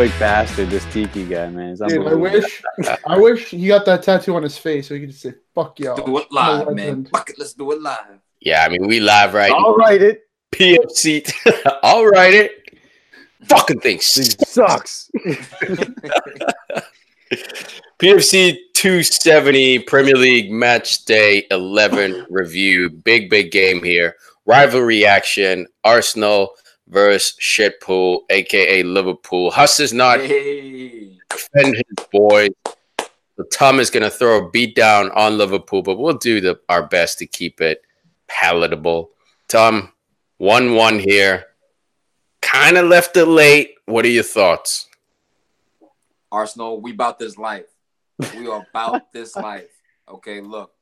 Xenophobic bastard, this Tiki guy, man. Dude, I wish, I wish he got that tattoo on his face so he could just say "fuck y'all." Do it I'm live, man. Fuck it, let's do it live. Yeah, I mean, we live right. I'll write it. PFC. I'll write it. Fucking things. It sucks. PFC 270 Premier League Match Day 11 review. Big, big game here. Rivalry action. Arsenal versus Shitpool, aka Liverpool. Huss is not Hey. defend his boys. So Tom is going to throw a beat down on Liverpool, but we'll do the, our best to keep it palatable. Tom, 1 1 here. Kind of left it late. What are your thoughts? Arsenal, we about this life. We are about this life. Okay, look.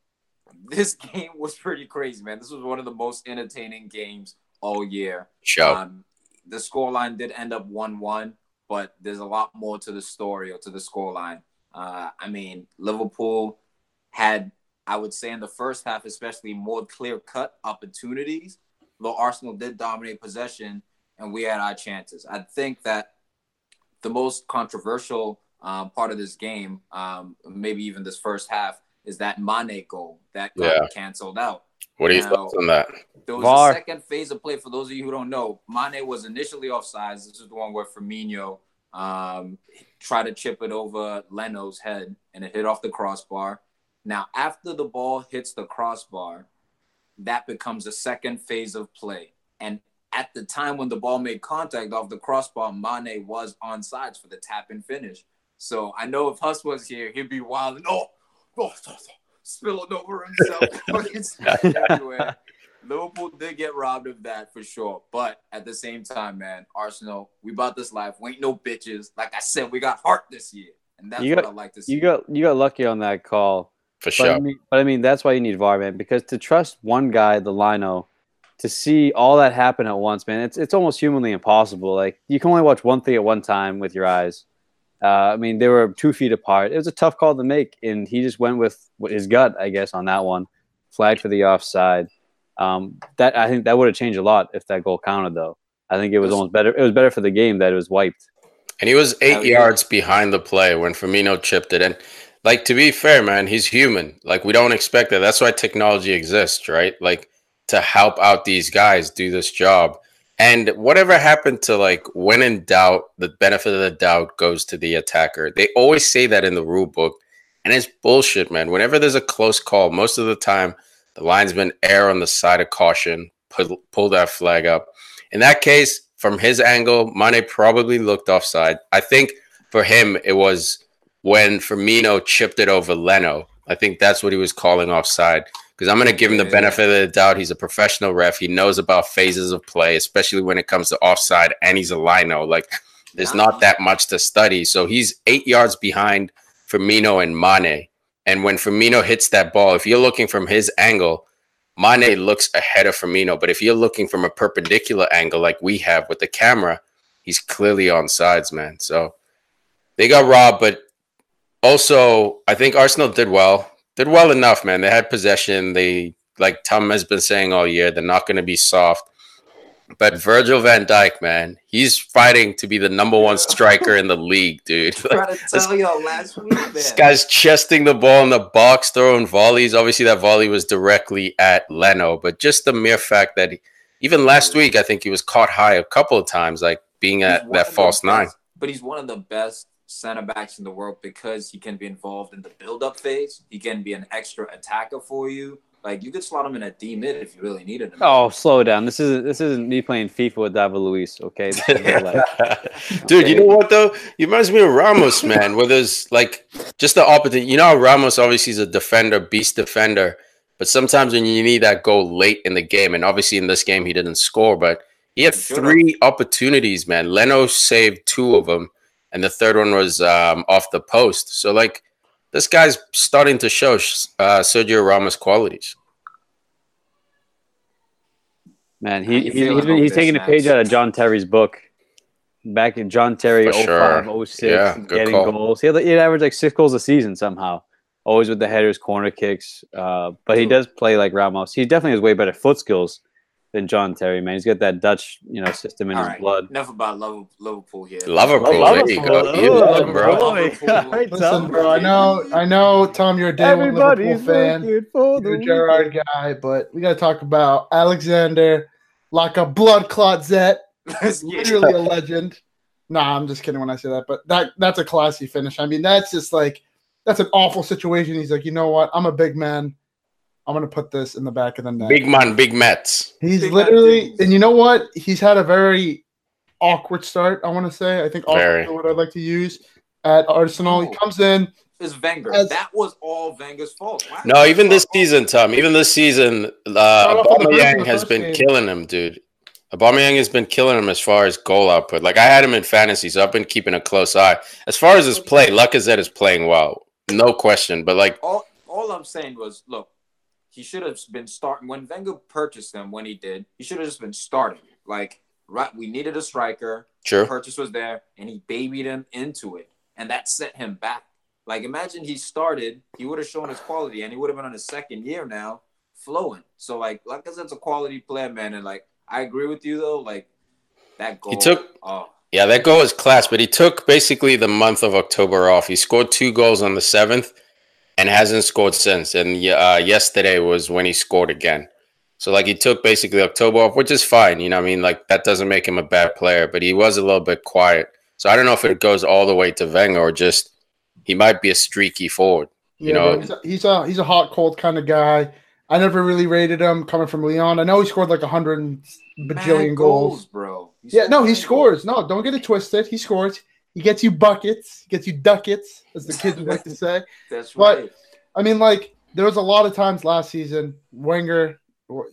This game was pretty crazy, man. This was one of the most entertaining games all year. Show. Um, the scoreline did end up 1 1, but there's a lot more to the story or to the scoreline. Uh, I mean, Liverpool had, I would say, in the first half, especially more clear cut opportunities. Though Arsenal did dominate possession and we had our chances. I think that the most controversial um, part of this game, um, maybe even this first half, is that Mane goal that got Yeah. canceled out. What are your Now- thoughts on that? There was VAR. a second phase of play for those of you who don't know. Mane was initially offsides. This is the one where Firmino um, tried to chip it over Leno's head and it hit off the crossbar. Now, after the ball hits the crossbar, that becomes a second phase of play. And at the time when the ball made contact off the crossbar, Mane was on sides for the tap and finish. So I know if Huss was here, he'd be wild. Oh, oh, oh, oh, spilling over himself. It's everywhere. Liverpool did get robbed of that for sure. But at the same time, man, Arsenal, we bought this life. We ain't no bitches. Like I said, we got heart this year. And that's You what got- I like to see. You got you got lucky on that call. For But sure. I mean, but I mean that's why you need VAR, man. Because to trust one guy, the lino, to see all that happen at once, man, it's it's almost humanly impossible. Like you can only watch one thing at one time with your eyes. Uh, I mean, they were two feet apart. It was a tough call to make, and he just went with his gut, I guess, on that one. Flag for the offside. Um, that I think that would have changed a lot if that goal counted, though. I think it was almost better. It was better for the game that it was wiped. And he was eight yeah. yards behind the play when Firmino chipped it. And like to be fair, man, he's human. Like we don't expect that. That's why technology exists, right? Like to help out these guys do this job. And whatever happened to like when in doubt, the benefit of the doubt goes to the attacker. They always say that in the rule book. And it's bullshit, man. Whenever there's a close call, most of the time the linesman err on the side of caution, pull, pull that flag up. In that case, from his angle, Mane probably looked offside. I think for him, it was when Firmino chipped it over Leno. I think that's what he was calling offside. Because I'm going to give him the benefit of the doubt. He's a professional ref. He knows about phases of play, especially when it comes to offside, and he's a lino. Like, there's not that much to study. So he's eight yards behind Firmino and Mane. And when Firmino hits that ball, if you're looking from his angle, Mane looks ahead of Firmino. But if you're looking from a perpendicular angle like we have with the camera, he's clearly on sides, man. So they got robbed, but also I think Arsenal did well. Did well enough, man. They had possession. They like Tom has been saying all year, they're not going to be soft. But Virgil van Dijk, man, he's fighting to be the number one striker in the league, dude. trying to tell y'all last week. This guy's chesting the ball in the box, throwing volleys. Obviously, that volley was directly at Leno, but just the mere fact that he, even last week, I think he was caught high a couple of times, like being at that false nine. But he's one of the best center backs in the world because he can be involved in the build up phase. He can be an extra attacker for you. Like you could slot him in a D mid if you really needed him. Oh, slow down. This isn't this isn't me playing FIFA with David Luiz. Okay, This is real life. Dude, you know what though? He reminds me of Ramos, man. Where there's like just the opposite. You know, how Ramos obviously is a defender, beast defender, but sometimes when you need that goal late in the game, and obviously in this game he didn't score, but he had three opportunities, man. Leno saved two of them, and the third one was um, off the post. So like, this guy's starting to show uh, Sergio Ramos qualities. Man, he, he, feeling he's, been, he's taking a page out of John Terry's book. Back in John Terry, For 05, sure. 06, Yeah, getting call. goals. He had, he averaged like six goals a season somehow. Always with the headers, corner kicks. Uh, but he does play like Ramos. He definitely has way better foot skills than John Terry, man. He's got that Dutch, you know, system in All his right, blood. enough about Liverpool, Liverpool here. Liverpool, Love there you go. Liverpool. You love him, bro. Liverpool. Listen, bro. I know, I know, Tom, you're a day one Liverpool Everybody's fan. looking You're a the Gerrard guy, but we got to talk about Alexander, like a blood clot Zet, Let's get it. literally a legend. Nah, I'm just kidding when I say that, but that that's a classy finish. I mean, that's just like that's an awful situation. He's like, you know what? I'm a big man. I'm gonna put this in the back of the net. Big man, big Mets. He's Big literally, things. and you know what? He's had a very awkward start. I want to say. I think awkward Very. is the word I'd like to use at Arsenal. He Oh. comes in. Is Wenger. As- that was all Wenger's fault. Why- No, even this season, Tom. Even this season, uh, off on the bench in Aubameyang has been game. killing him, dude. Aubameyang has been killing him as far as goal output. Like I had him in fantasy, so I've been keeping a close eye. As far as his play, Lacazette is playing well, no question. But like, all all I'm saying was, look, he should have been starting when Wenger purchased him. When he did, he should have just been starting. Like, right, we needed a striker. true. Purchase was there, and he babied him into it, and that set him back. Like, imagine he started, he would have shown his quality, and he would have been on his second year now, flowing. So, like, like I said, it's a quality player, man, and like I agree with you though. Like that goal, He took- Oh, Yeah, that goal was class, but he took basically the month of October off. He scored two goals on the seventh and hasn't scored since. And uh, yesterday was when he scored again. So like he took basically October off, which is fine. You know, what I mean, like that doesn't make him a bad player, but he was a little bit quiet. So I don't know if it goes all the way to Wenger or just he might be a streaky forward. You know- he's a, he's a he's a hot cold kind of guy. I never really rated him coming from Lyon. I know he scored like a hundred bajillion mad goals. bro. He Yeah, no, he mad scores. No, don't get it twisted. He scores. He gets you buckets. He gets you ducats, as the kids would like to say. That's But- right. I mean, like there was a lot of times last season, Wenger.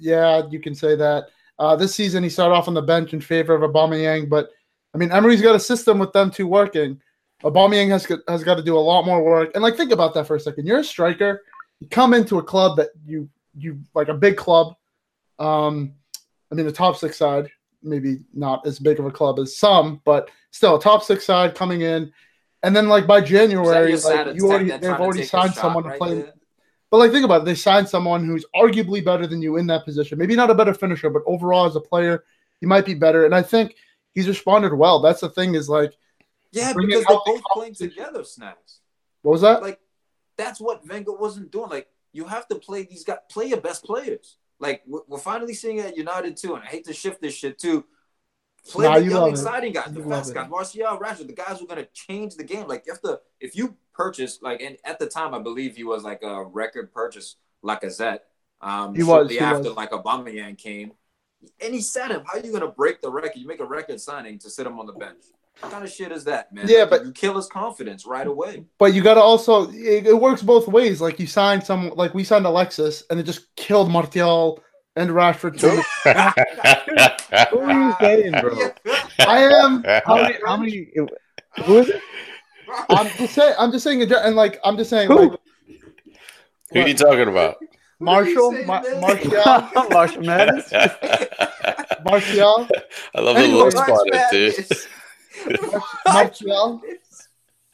Yeah, you can say that. Uh, this season, he started off on the bench in favor of Aubameyang, but I mean, Emery's got a system with them two working. Aubameyang has has got to do a lot more work. And like, think about that for a second. You're a striker. You come into a club that you you like a big club. Um, I mean, the top six side, maybe not as big of a club as some, but still a top six side coming in. And then like by January, like you already they've already signed someone to right play. there? But like, think about it. They signed someone who's arguably better than you in that position. Maybe not a better finisher, but overall as a player, he might be better. And I think he's responded well. That's the thing. Is like, Yeah, because they're both playing together, snaps. what was that? Like that's what Wenger wasn't doing. Like you have to play these guys, play your best players. Like we're, we're finally seeing it at United too, and I hate to shift this shit too. Play Nah, the you young, it. exciting guys, the love fast guys, Martial, Rashford, the guys who are gonna change the game. Like you have to, if you purchase, like, and at the time I believe he was like a record purchase, Lacazette. Um, He was, he after was. like Aubameyang came, and he sat him. How are you gonna break the record? You make a record signing to sit him on the bench. What kind of shit is that, man? Yeah, but- you kill his confidence right away. But you got to also it, it works both ways. Like you signed some, like we signed Alexis, and it just killed Martial and Rashford too. Who are you saying, bro? I am. How many? How many? Who is it? I'm just saying. I'm just saying. And like, I'm just saying. Who? Like, Who are you talking about? Marshall, What Ma- are Martial, Marshall Mathers. Martial, I love the Anyway, look March spot, dude. Martial,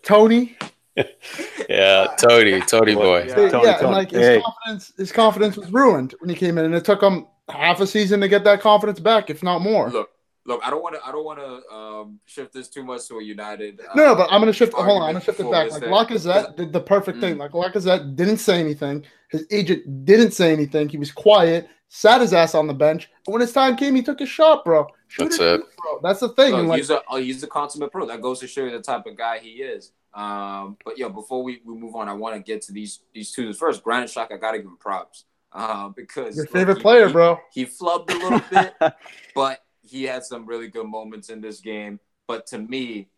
Tony. Yeah, Tony, Tony boy. Yeah, Yeah, Tony, and like his Hey. confidence, his confidence was ruined when he came in, and it took him half a season to get that confidence back, if not more. Look, look. I don't want to. I don't want to um, shift this too much to a United. Uh, No, no, but I'm gonna shift. Hold on, I'm gonna shift it before back. Like thing. Lacazette did the perfect thing. Mm. Like Lacazette didn't say anything. His agent didn't say anything. He was quiet, sat his ass on the bench. And when his time came, he took his shot, bro. Shoot That's it, it. bro. That's the thing. Look, like, he's a oh, he's a consummate pro. That goes to show you the type of guy he is. Um, but yo, before we, we move on, I want to get to these these two. First, Granit Xhaka, I gotta give him props. Um, because your look, favorite he- player, he- bro. He flubbed a little bit, but he had some really good moments in this game. But to me,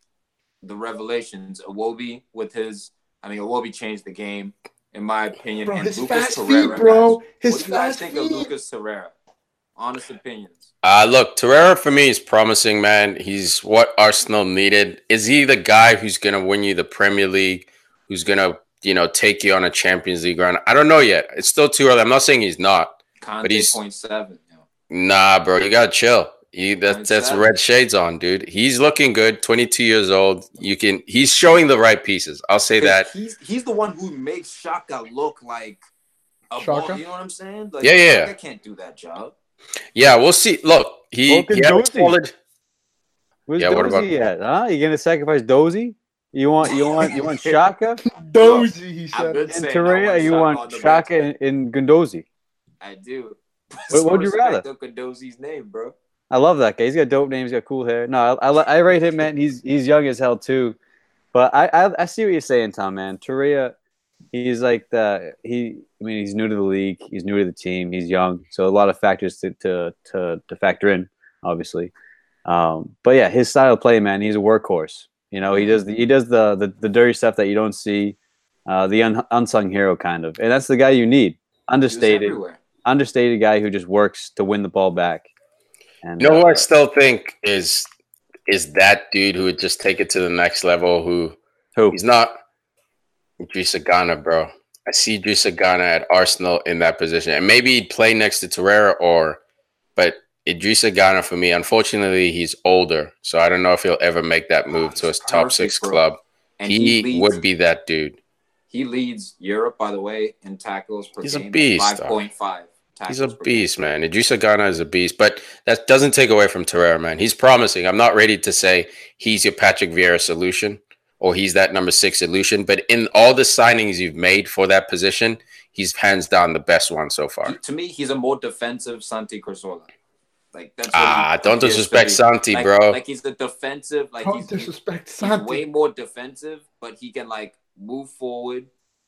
the revelations, Iwobi with his, I mean, Iwobi changed the game, in my opinion. Bro, and his Lucas fast Torreira, feet, bro. guys. His what do you guys think feet. of Lucas Torreira? Honest opinions. Uh, look, Torreira for me is promising, man. He's what Arsenal needed. Is he the guy who's going to win you the Premier League? Who's going to, you know, take you on a Champions League run? I don't know yet. It's still too early. I'm not saying he's not. Conte he's- point seven. Nah, bro, you gotta chill. You, that, that's red shades on, dude. He's looking good. 22 years old. You can. He's showing the right pieces. I'll say that. He's he's the one who makes Xhaka look like a Xhaka? ball. You know what I'm saying? Like, Yeah, yeah. Xhaka can't do that job. Yeah, we'll see. Look, he, Vulcan he had Dozy. solid. Where's Yeah, what Dozy at? Huh? You gonna sacrifice Dozy? You want you want you want Xhaka Dozy, he said. been and saying I Torreira? You want Xhaka and, and Guendouzi? I do. What- what'd you rather? Look at Dozy's name, bro. I love that guy. He's got dope names. He's got cool hair. No, I, I, I rate him, man. He's he's young as hell too. But I, I I see what you're saying, Tom. Man, Torreira, he's like the he. I mean, he's new to the league. He's new to the team. He's young, so a lot of factors to to to, to factor in, obviously. Um, but yeah, his style of play, man, he's a workhorse. You know, he does the, he does the, the the dirty stuff that you don't see, uh, the un, unsung hero kind of, and that's the guy you need. Understated, understated guy who just works to win the ball back. And You know who uh, I still think is is that dude who would just take it to the next level. Who who? he's not Idrissa Gana, bro. I see Idrissa Gana at Arsenal in that position, and maybe he'd play next to Torreira, or but Idrissa Gana for me. Unfortunately, he's older, so I don't know if he'll ever make that move to his top six bro. club. And he leads, would be that dude. He leads Europe, by the way, in tackles per He's a beast, Five point five. He's a beast, man. Idrissa Gana is a beast, but that doesn't take away from Torreira, man. He's promising. I'm not ready to say he's your Patrick Vieira solution or he's that number six solution, but in all the signings you've made for that position, he's hands down the best one so far. To me, he's a more defensive Santi Cazorla. Like that's what Ah, he don't appears disrespect be. Santi, like, bro. Like he's a defensive. Like Don't he's, disrespect he's Santi. way more defensive, but he can like move forward,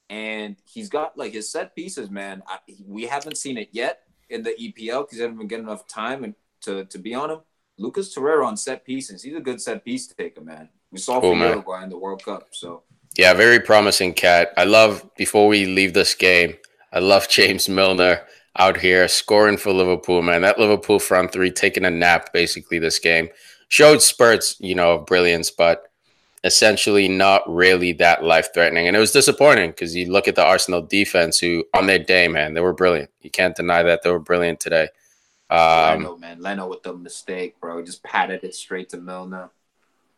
and he's got like his set pieces, man. I, we haven't seen it yet in the EPL because he hasn't been getting enough time and to to be on him. Lucas Torreira on set pieces, he's a good set piece taker, man. We saw Cool, for man. Uruguay in the World Cup, so Yeah, very promising cat. I love before we leave this game, I love James Milner out here scoring for Liverpool, man. That Liverpool front three taking a nap basically this game. Showed spurts, you know, of brilliance, but essentially not really that life threatening. And it was disappointing because you look at the Arsenal defense who on their day, man, they were brilliant. You can't deny that they were brilliant today. Um, Leno, man, Leno with the mistake, bro, just patted it straight to Milner.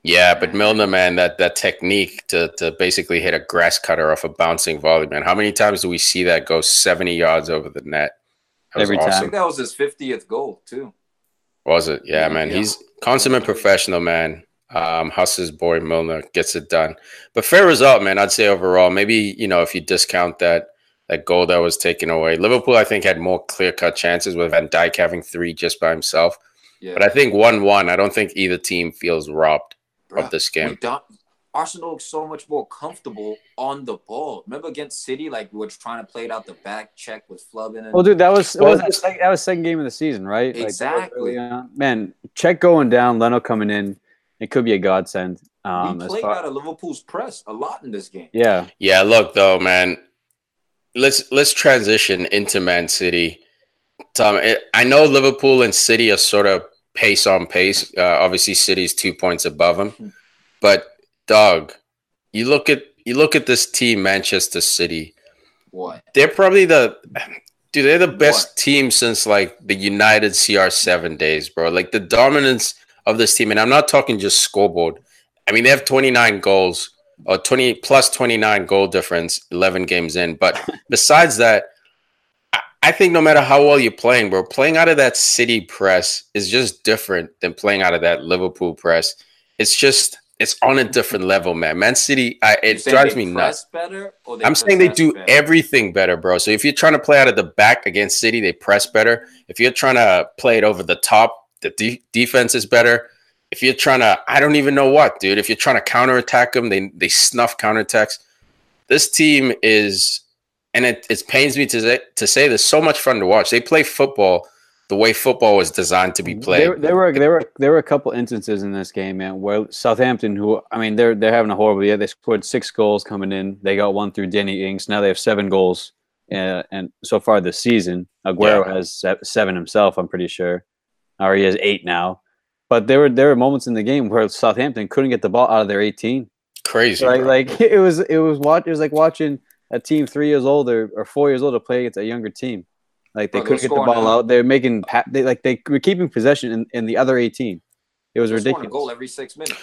Yeah, but Milner, man, that that technique to to basically hit a grass cutter off a bouncing volley, man. How many times do we see that go seventy yards over the net? That was Every time. I think that was his 50th goal too. Was it? Yeah, Yeah, man. yeah. He's consummate professional, man. Um, Huss's boy Milner gets it done. But fair result, man. I'd say overall, maybe you know if you discount that that goal that was taken away, Liverpool I think had more clear cut chances with Van Dijk having three just by himself. Yeah, But I think one one. I don't think either team feels robbed Bruh, of this game. Arsenal looks so much more comfortable on the ball. Remember against City, like we were trying to play it out the back, check with flubbing. and Well, dude, that was Well, was that, sec- that was second game of the season, right? Like, that was Exactly. early on. Man, check going down, Leno coming in. It could be a godsend. Um, we as played far- out of Liverpool's press a lot in this game. yeah, Yeah, look though, man. Let's let's transition into Man City. Tom, it, I know Liverpool and City are sort of pace on pace. Uh, obviously, City's two points above them, but dog, you look at you look at this team, Manchester City. What? They're probably the dude. They're the best What? team since like the United CR7 days, bro. Like the dominance of this team, and I'm not talking just scoreboard. I mean, they have 29 goals or 20 plus 29 goal difference, 11 games in. But besides that, I- think no matter how well you're playing, bro, playing out of that City press is just different than playing out of that Liverpool press. It's just it's on a different level, man. Man City, I, it drives me nuts. Better, I'm saying they do better? everything better, bro. So if you're trying to play out of the back against City, they press better. If you're trying to play it over the top, the de- defense is better. If you're trying to, I don't even know what, dude. If you're trying to counterattack them, they they snuff counterattacks. This team is, and it, it pains me to say, to say this, so much fun to watch. They play football the way football was designed to be played. There, there were there were there were a couple instances in this game, man, where Southampton, who I mean, they're they're having a horrible year. They scored six goals coming in. They got one through Danny Ings. Now they have seven goals, uh, and so far this season, Aguero Yeah. has seven himself. I'm pretty sure, or he has eight now. But there were there were moments in the game where Southampton couldn't get the ball out of their 18. Crazy, Like bro. like it was it was watch it was like watching a team three years older or four years old to play against a younger team. Like they Bro, couldn't get the ball now. out. They're making pa- they like they were keeping possession in, in the other 18. It was They're scoring a ridiculous. goal every six minutes.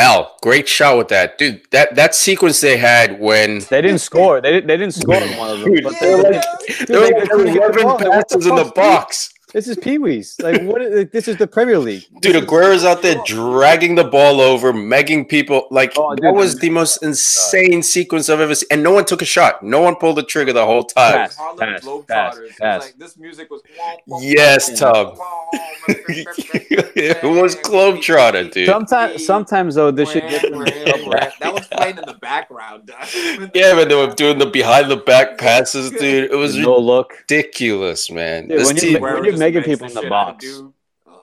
Al, great shot with that, dude. That that sequence they had when They didn't score. They didn't. They didn't score in one of them. Dude, but they they, were they- like, dude, there were they like couldn't get the 11 passes in the tough, box. This is Pee Wee's. Like what? Is, this is the Premier League. Dude, Aguero's out there dragging the ball over, megging people. Like Oh, that was the most insane sequence I've ever seen, and no one took a shot. No one pulled the trigger the whole time. Pass, Harlem pass, pass, pass. like this music was. womp, womp, Yes, womp, Tub. it was womp, Globetrotter, dude. Sometimes, sometimes though, this shit gets in that was playing in the background. Yeah, but they were doing the behind the back passes, dude. It was no look. ridiculous, man. Dude, This when you- team, when Aguero you're just making people in the shit out of box. dude. Ugh.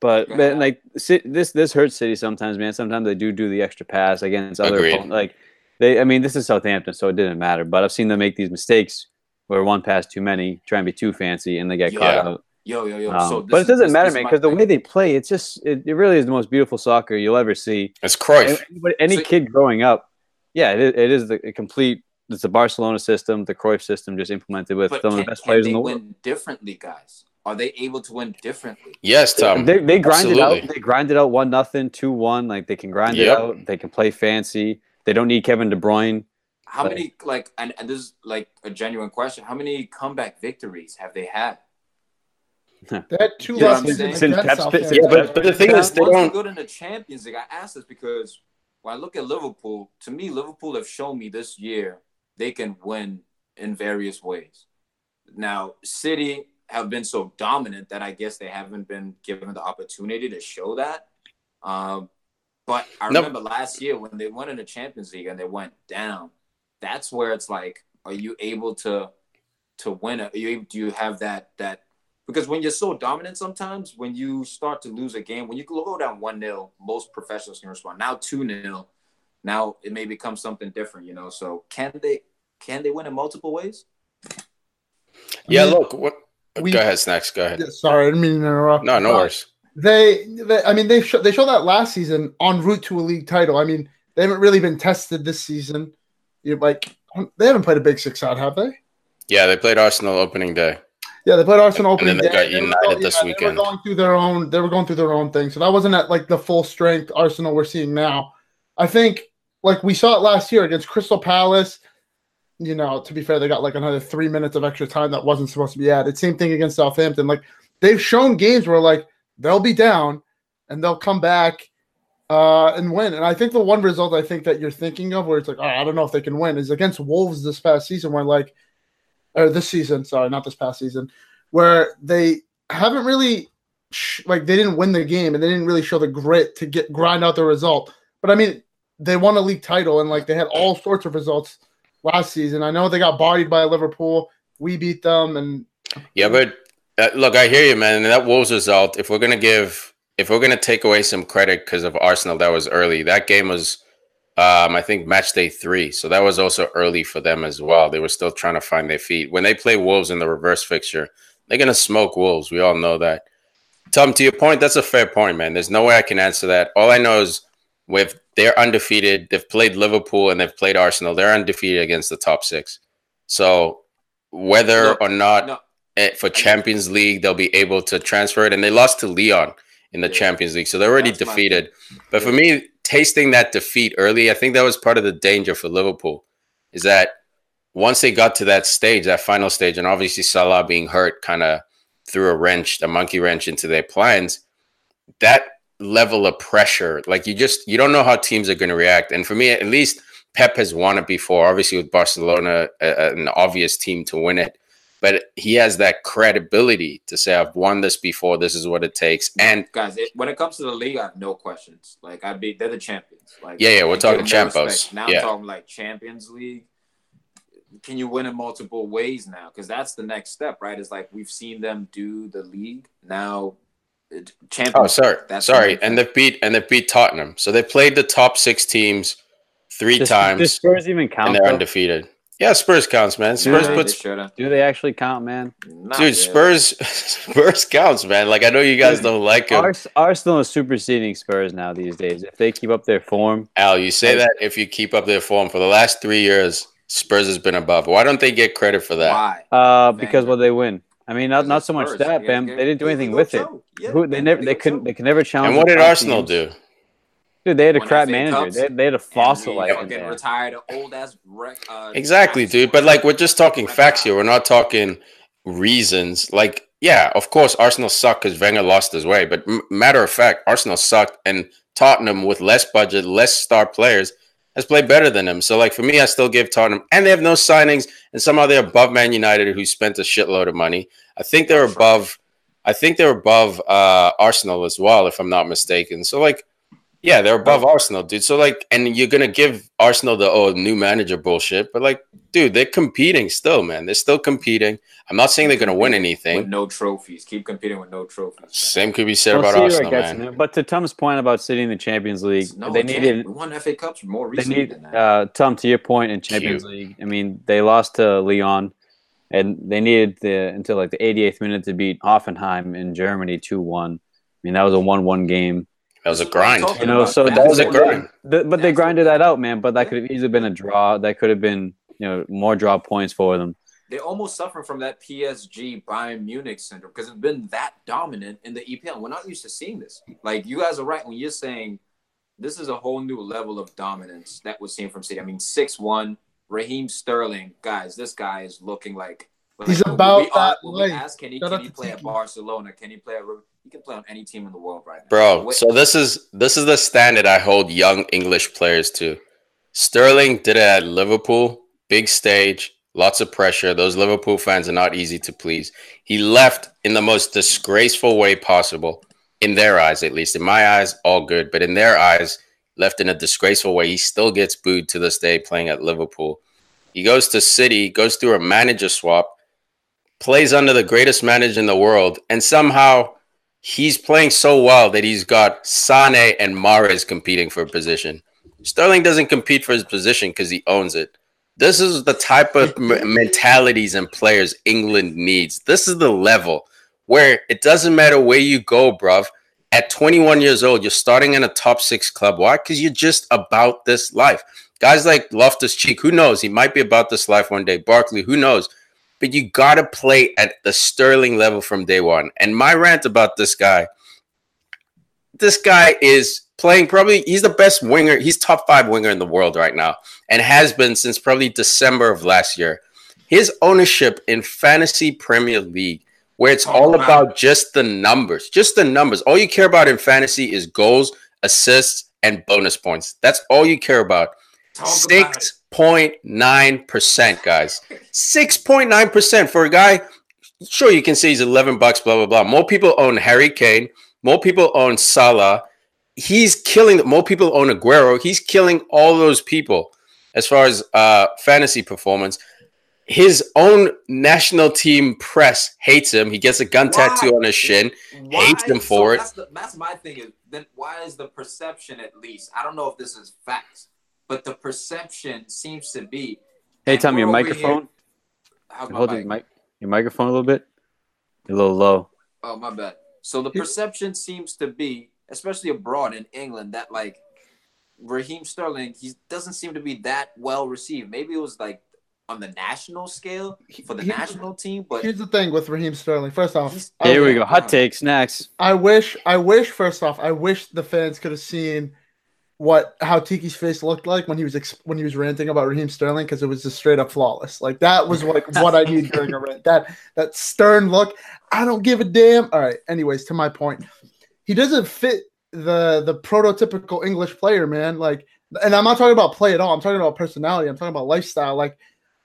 But Yeah. but like this this hurts City sometimes, man. Sometimes they do do the extra pass against other Agreed. opponents. Like they, I mean, this is Southampton, so it didn't matter. But I've seen them make these mistakes where one pass too many, try and be too fancy, and they get caught Yeah. out. Yo, yo, yo. Um, so but it doesn't is- matter, man, because the way they play, it's just it, it really is the most beautiful soccer you'll ever see. it's And Cruyff. anybody- any So- kid growing up, yeah, it is, it is the a complete. It's the Barcelona system, the Cruyff system, just implemented with But some of the best players in the win world. differently, guys? Are they able to win differently? Yes, Tom. they they grind it out. They grind it out one nothing, two one. Like they can grind it out. They can play fancy. They don't need Kevin De Bruyne. How Like- many like and, and this is like a genuine question? How many comeback victories have they had? that two Yeah, last I'm season saying- Since against Pep's- Southampton. since Yeah, but but the thing is, they Once we don't. go to the Champions League, I asked this because when I look at Liverpool, to me, Liverpool have shown me this year they can win in various ways. Now, City have been so dominant that I guess they haven't been given the opportunity to show that. Um, but I No. remember last year when they went in the Champions League and they went down. That's where it's like, are you able to to win? Are you do you have that that because when you're so dominant sometimes when you start to lose a game when you go down 1-0 most professionals can respond now 2-0 now it may become something different you know so can they can they win in multiple ways Yeah, I mean, look. What? We- go ahead, snacks. Go ahead. Sorry, I didn't mean to interrupt. No, no Uh, worries. They, they, I mean, they show, they showed that last season en route to a league title. I mean, they haven't really been tested this season. You like, they haven't played a big six out, have they? Yeah, they played Arsenal opening day. Yeah, they played Arsenal opening day. And then they day. got were United going- this yeah, weekend. They were going through their own. They were going through their own thing. So that wasn't at like the full strength Arsenal we're seeing now. I think like we saw it last year against Crystal Palace. You know, to be fair, they got like another three minutes of extra time that wasn't supposed to be added. Same thing against Southampton. Like they've shown games where like they'll be down and they'll come back uh, and win. And I think the one result I think that you're thinking of where it's like, oh, I don't know if they can win is against Wolves this past season where like or this season, sorry, not this past season, where they haven't really like they didn't win the game and they didn't really show the grit to get grind out the result. But I mean, they won a league title and like they had all sorts of results last season. I know they got bodied by Liverpool. We beat them and Yeah, but uh, look, I hear you, man. And that Wolves result, if we're gonna give, if we're gonna take away some credit because of Arsenal, that was early. That game was, um, I think, match day three, so that was also early for them as well. They were still trying to find their feet. When they play Wolves in the reverse fixture, they're gonna smoke Wolves. We all know that. Tom, to your point, that's a fair point, man. There's no way I can answer that. All I know is with they're undefeated. They've played Liverpool and they've played Arsenal. They're undefeated against the top six. So whether Look, or not no eh, for Champions League, they'll be able to transfer it. And they lost to Lyon in the Yeah. Champions League, so they're already That's defeated. But for me, tasting that defeat early, I think that was part of the danger for Liverpool. Is that once they got to that stage, that final stage, and obviously Salah being hurt, kind of threw a wrench, a monkey wrench into their plans. That level of pressure, like you just you don't know how teams are going to react. And for me, at least Pep has won it before. Obviously, with Barcelona, an obvious team to win it, but he has that credibility to say, "I've won this before. This is what it takes." And guys it, when it comes to the league i have no questions like i'd be they're the champions like Yeah, yeah, we're talking them no Champos. respect. now Yeah. i'm talking like champions league can you win in multiple ways now because that's the next step right is like we've seen them do the league now it- champions oh, sorry, That's sorry, main and thing. they beat and they beat Tottenham. So they played the top six teams three Does, times, does Spurs even count? and they're though? undefeated. Yeah, Spurs counts, man. Spurs Nah, puts. Do they actually count, man? Not Dude, really. Spurs, Spurs counts, man. Like I know you guys don't like him, Ars- Arsenal is superseding Spurs now these days. If they keep up their form, Al. You say that if you keep up their form for the last three years, Spurs has been above. Why don't they get credit for that? why uh, because Wenger. well, they win. I mean, not not so much Spurs. that, You Bam. guys They didn't do anything with it. Yeah, Who they yeah, never they couldn't show. they can never challenge. And what did Arsenal teams. do? Dude, they had a Won crap manager. They, they had a fossil And like we in fucking there. retired old ass wreck. Uh, Exactly, dude. But like, we're just talking facts here. We're not talking reasons. Like, yeah, of course, Arsenal sucked because Wenger lost his way. But m- matter of fact, Arsenal sucked, and Tottenham with less budget, less star players, has played better than them. So, like for me, I still give Tottenham, and they have no signings, and somehow they're above Man United, who spent a shitload of money. I think they're above. I think they're above uh, Arsenal as well, if I'm not mistaken. So, like, yeah, they're above Arsenal, dude. So, like, and you're gonna give Arsenal the oh new manager bullshit, but like, dude, they're competing still, man. They're still competing. I'm not saying they're gonna win with anything. no trophies. Keep competing with no trophies. Same could be said We'll about see where it Arsenal, gets man. him. But to Tom's point about City in the Champions League, No, they it can't. needed We won FA Cups more they recently need than that. uh, Tom to your point in Champions League. I mean, they lost to Lyon, and they needed the until like the 88th minute to beat Hoffenheim in Germany two one. I mean, that was a one one game. That was a grind. You know, so That was a grind. The, but they grinded that out, man. But that could have easily been a draw. That could have been you know more draw points for them. They're almost suffering from that PSG Bayern Munich syndrome because it's been that dominant in the EPL. We're not used to seeing this. Like you guys are right when you're saying this is a whole new level of dominance that we're seeing from City. I mean, six one, Raheem Sterling, guys. This guy is looking like He's like, when about we, that when we life. ask, can he, Shout can he play at Barcelona? Can he play at? He can play on any team in the world right now, Bro, Wait- so this is this is the standard I hold young English players to. Sterling did it at Liverpool, big stage, lots of pressure. Those Liverpool fans are not easy to please. He left in the most disgraceful way possible, in their eyes at least. In my eyes, all good, but in their eyes, left in a disgraceful way. He still gets booed to this day playing at Liverpool. He goes to City, goes through a manager swap, plays under the greatest manager in the world, and somehow he's playing so well that he's got Sane and Mahrez competing for a position. Sterling doesn't compete for his position because he owns it. This is the type of m- mentalities and players England needs. This is the level where it doesn't matter where you go, bruv. At 21 years old, you're starting in a top six club. Why? Because you're just about this life. Guys like Loftus Cheek, who knows? He might be about this life one day. Barkley, who knows? But you got to play at the Sterling level from day one. And my rant about this guy this guy is playing probably he's the best winger he's top five winger in the world right now and has been since probably december of last year his ownership in fantasy premier league where it's Oh, all about just the numbers just the numbers. All you care about in fantasy is goals assists and bonus points. That's all you care about. Talk 6.9% guys. 6.9% for a guy sure you can say he's 11 bucks blah blah blah. More people own harry kane. More people own salah. He's killing more people own aguero. He's killing all those people as far as uh fantasy performance his own national team press hates him he gets a gun Why? tattoo on his shin hates him for it. That's, the, that's my thing. Is then why is the perception at least? I don't know if this is facts, but the perception seems to be. Hey, and Tom, your we're here- microphone. Hold mic? your mic, your microphone a little bit. You're a little low. Oh, my bad. So the perception seems to be, especially abroad in England, that like Raheem Sterling, he doesn't seem to be that well received. Maybe it was like on the national scale for the Here's- national team, but Here's the thing with Raheem Sterling. First off, He's- I, Here we go. Hot takes next. I wish, I wish. First off, I wish the fans could have seen what how Tiki's face looked like when he was ex- when he was ranting about Raheem Sterling because it was just straight up flawless. Like that was like what I need during a rant. That that stern look. I don't give a damn. All right. Anyways, to my point, he doesn't fit the the prototypical English player, man. Like, and I'm not talking about play at all. I'm talking about personality. I'm talking about lifestyle. Like,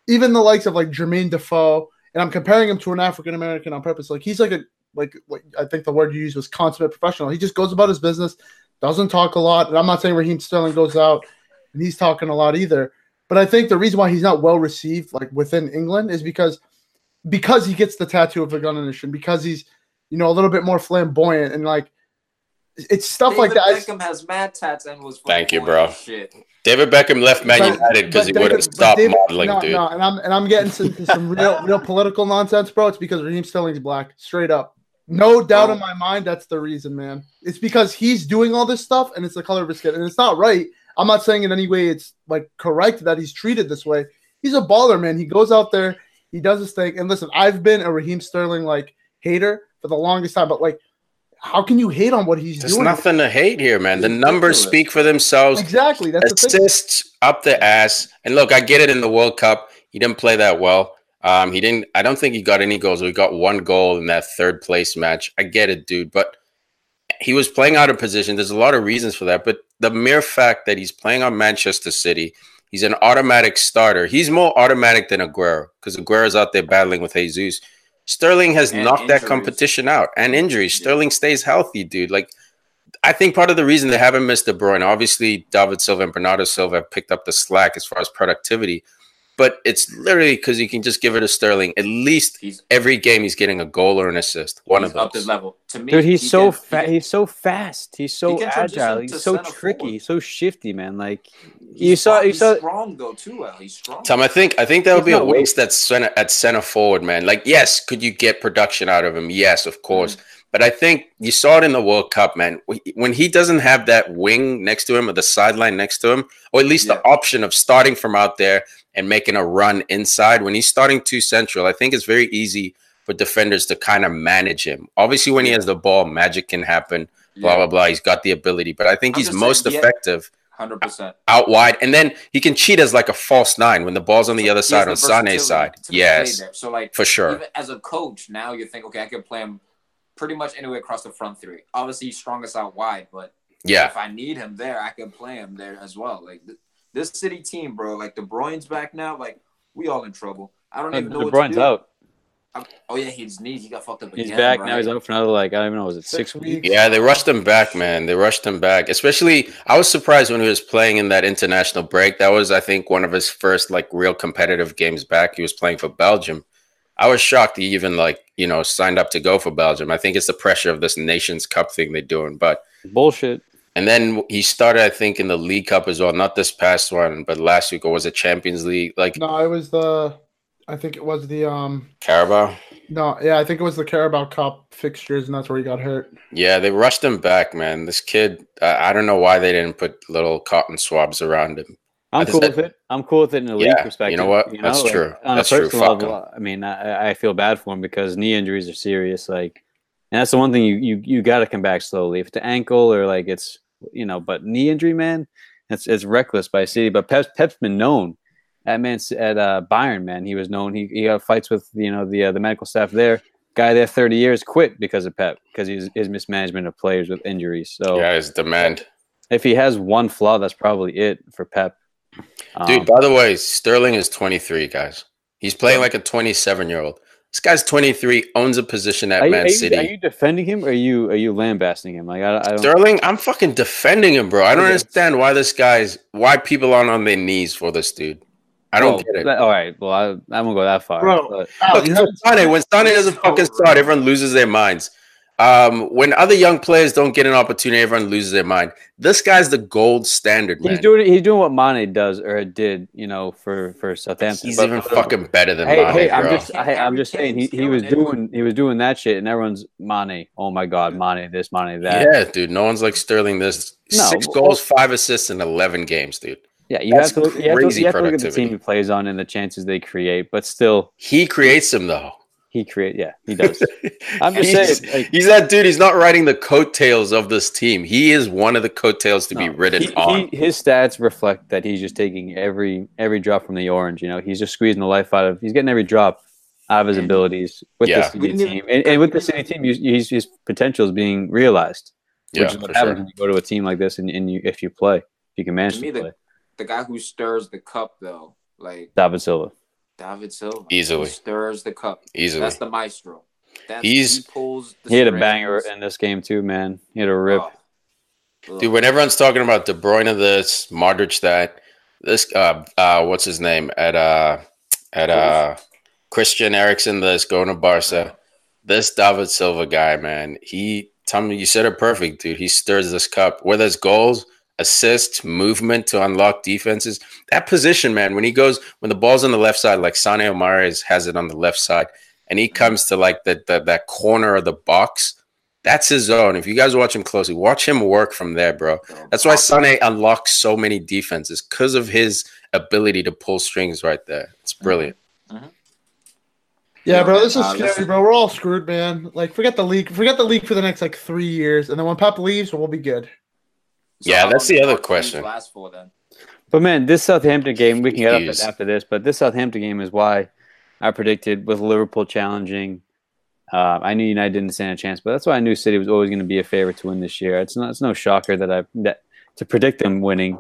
even the likes of like Jermaine Defoe, and I'm comparing him to an African American on purpose. Like, he's like a like, I think the word you used was consummate professional. He just goes about his business, doesn't talk a lot. And I'm not saying Raheem Sterling goes out and he's talking a lot either. But I think the reason why he's not well received like within England is because because he gets the tattoo of a gun in his shin, because he's you know a little bit more flamboyant and like it's stuff like that. I- Beckham has mad tats and was Thank you, bro. Shit. david beckham left man But- united because he David- wouldn't but stop David- modeling no, dude No, and I'm and I'm getting into some real real political nonsense, bro. It's because Raheem Sterling's black, straight up. No doubt Oh. in my mind, that's the reason, man. It's because he's doing all this stuff, and it's the color of his skin, and it's not right. I'm not saying in any way it's like correct that he's treated this way. He's a baller, man. He goes out there, he does his thing, and listen, I've been a Raheem Sterling like hater for the longest time, but like, how can you hate on what he's there's doing? There's nothing to hate here man the numbers speak for themselves Exactly, that's the thing. assists up the ass. And look, I get it in the World Cup. He didn't play that well. Um, he didn't. I don't think he got any goals. We got one goal in that third place match. I get it, dude, but he was playing out of position. There's a lot of reasons for that, but the mere fact that he's playing on Manchester City, he's an automatic starter. He's more automatic than Aguero because Aguero's out there battling with Jesus. Sterling has And knocked that competition out and injuries. Yeah. Sterling stays healthy, dude. Like, I think part of the reason they haven't missed De Bruyne, obviously, David Silva and Bernardo Silva have picked up the slack as far as productivity, but it's literally because you can just give it to Sterling. At least He's every game he's getting a goal or an assist. One he's of up those. his level. To me, Dude, he's he so can- he fa- he's so fast. He's so can agile. He's so tricky. forward. He's so shifty, man. Like he's you saw, strong- you he's saw. strong though too. Al. He's strong. Tom, I think I think that would be a waste at center at center forward, man. Like, yes, could you get production out of him? Yes, of course. Mm-hmm. But I think you saw it in the World Cup, man. When he doesn't have that wing next to him or the sideline next to him, or at least the option of starting from out there and making a run inside, when he's starting too central, I think it's very easy for defenders to kind of manage him. Obviously, when he has the ball, magic can happen. Blah blah blah. He's got the ability, but I think I'm he's most saying, yeah. effective Hundred percent. out wide, and then he can cheat as like a false nine when the ball's on the other side on Sane's side. Yes, So like for sure. even as a coach, now you think, okay, I can play him pretty much anywhere across the front three. Obviously, he's strongest out wide, but Yeah, if I need him there, I can play him there as well. Like th- this City team, bro. Like De Bruyne's back now. Like we all in trouble. I don't Uh, even know De what Bruyne's to do. out. I'm- oh yeah, his knees. He got fucked up He's again. back right? now. He's out for another like I don't even know. Was it six, weeks? yeah, they rushed him back, man. They rushed him back. Especially, I was surprised when he was playing in that international break. That was, I think, one of his first like real competitive games back. He was playing for Belgium. I was shocked he even like you know signed up to go for Belgium. I think it's the pressure of this Nations Cup thing they're doing, but. Bullshit. And then he started, I think, in the League Cup as well. Not this past one, but last week, or was it Champions League? Like No, it was the. I think it was the um. Carabao. No, yeah, I think it was the Carabao Cup fixtures, and that's where he got hurt. Yeah, they rushed him back, man. This kid, uh, I don't know why they didn't put little cotton swabs around him. I'm cool said- with it. I'm cool with it in a league Yeah, you know what? That's true. On That's a true. personal Fuck level, I mean, I, I feel bad for him because knee injuries are serious. Like, and that's the one thing you you, you got to come back slowly. If it's the ankle or like it's you know, but knee injury, man, it's it's reckless by City. But Pep's Pep's been known at man at uh, Bayern, man. He was known. He he got fights with you know the uh, the medical staff there. Guy there, thirty years, quit because of Pep because he's his mismanagement of players with injuries. So Yeah, his demand. if he has one flaw, that's probably it for Pep. Dude, Um, by the way, Sterling is 23, guys. He's playing like a 27 year old. This guy's 23, owns a position at are you, Man you- City. are you defending him or are you are you lambasting him? Like I, I don't. Sterling, I'm fucking defending him, bro. I don't understand why this guy's why people aren't on their knees for this dude. I don't Well, get it. all right, well, I, I won't go that far. Bro. but- Al, Look, you Sane, when Sane doesn't fucking start, everyone loses their minds. Um, when other young players don't get an opportunity, everyone loses their mind. This guy's the gold standard, man. he's doing he's doing what Mane does or did, you know, for for Southampton. He's But- even fucking better than Hey, Mane, hey, I'm just I, I'm just saying he, he was doing he was doing that shit and everyone's Mane. Oh my god, Mane this, Mane that. yeah, dude. No one's like Sterling. This No, six well- goals, five assists in eleven games, dude. Yeah, you That's have to look, you have to, you have to look at the team he plays on and the chances they create, but still He creates them though. he create yeah, he does. I'm just he's, saying, like- he's that dude. He's not riding the coattails of this team. He is one of the coattails to be No, ridden he- on. he- his stats reflect that he's just taking every every drop from the orange. You know, he's just squeezing the life out of. He's getting every drop out of his abilities with Yeah. the city team, and, and with the city team, you, his, his potential is being realized. yeah, is what for happens sure. when you go to a team like this, and, and you if you play, if you can manage To to play. the, the guy who stirs the cup though, like David Silva. David Silva, Easily. He stirs the cup. Easily. That's the maestro. That's, He's- he pulls. The He had a strings. banger in this game too, man. He had a rip. Oh. Dude, when everyone's talking about De Bruyne of this, Modric that, this uh uh what's his name at uh at uh Christian Eriksen this going to Barca. This David Silva guy, man, he tell me you said it perfect, dude. He stirs this cup. Whether it's goals, assists, movement to unlock defenses. That position, man, when he goes when the ball's on the left side, like Sane Omares has it on the left side, and he comes to like the, the that corner of the box. That's his zone. If you guys watch him closely, watch him work from there, bro. That's why Sane unlocks so many defenses because of his ability to pull strings right there. It's brilliant. Yeah, bro, this is Uh, scary, listen- bro. We're all screwed, man. Like, forget the league. Forget the league for the next like three years, and then when Pep leaves, we'll be good. Yeah, that's the other question. Last for then. But man, this Southampton game, we can get up after this, but this Southampton game is why I predicted with Liverpool challenging. Uh, I knew United didn't stand a chance, but that's why I knew City was always going to be a favorite to win this year. It's not. It's no shocker that I that to predict them winning.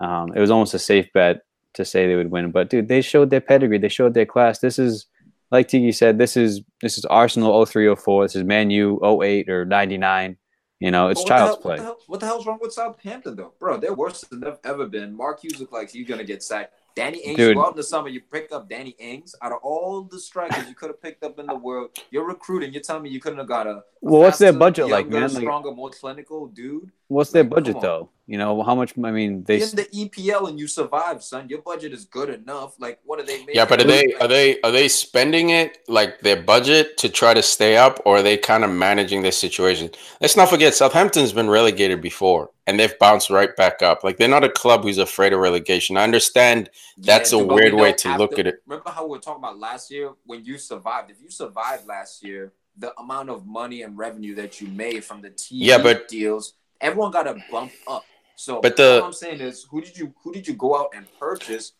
Um, it was almost a safe bet to say they would win. But dude, they showed their pedigree. They showed their class. This is like Tiki said. This is this is Arsenal 0304. This is Man U 08 or 99. You know, it's But what the child's hell- play. What the, hell, what the hell's wrong with Southampton though, bro? They're worse than they've ever been. Mark Hughes looks like he's gonna get sacked. Danny Ings, Dude. go out in the summer, you pick up Danny Ings. Out of all the strikers you could have picked up in the world, you're recruiting. You're telling me you couldn't have got a, a Well, what's their faster, budget like, man? Like- stronger, more clinical dude. What's their Like, budget though? You know, how much? I mean, they in the EPL and you survive, son. Your budget is good enough. Like, what are they making? Yeah, but are they are they are they spending it like their budget to try to stay up, or are they kind of managing their situation? Let's not forget Southampton's been relegated before, and they've bounced right back up. Like they're not a club who's afraid of relegation. I understand that's a dude, but we weird way to look at it. Remember how we were talking about last year when you survived? If you survived last year, the amount of money and revenue that you made from the TV Yeah, but- deals, everyone got a bump up. So, But the- all I'm saying is, who did you who did you go out and purchase?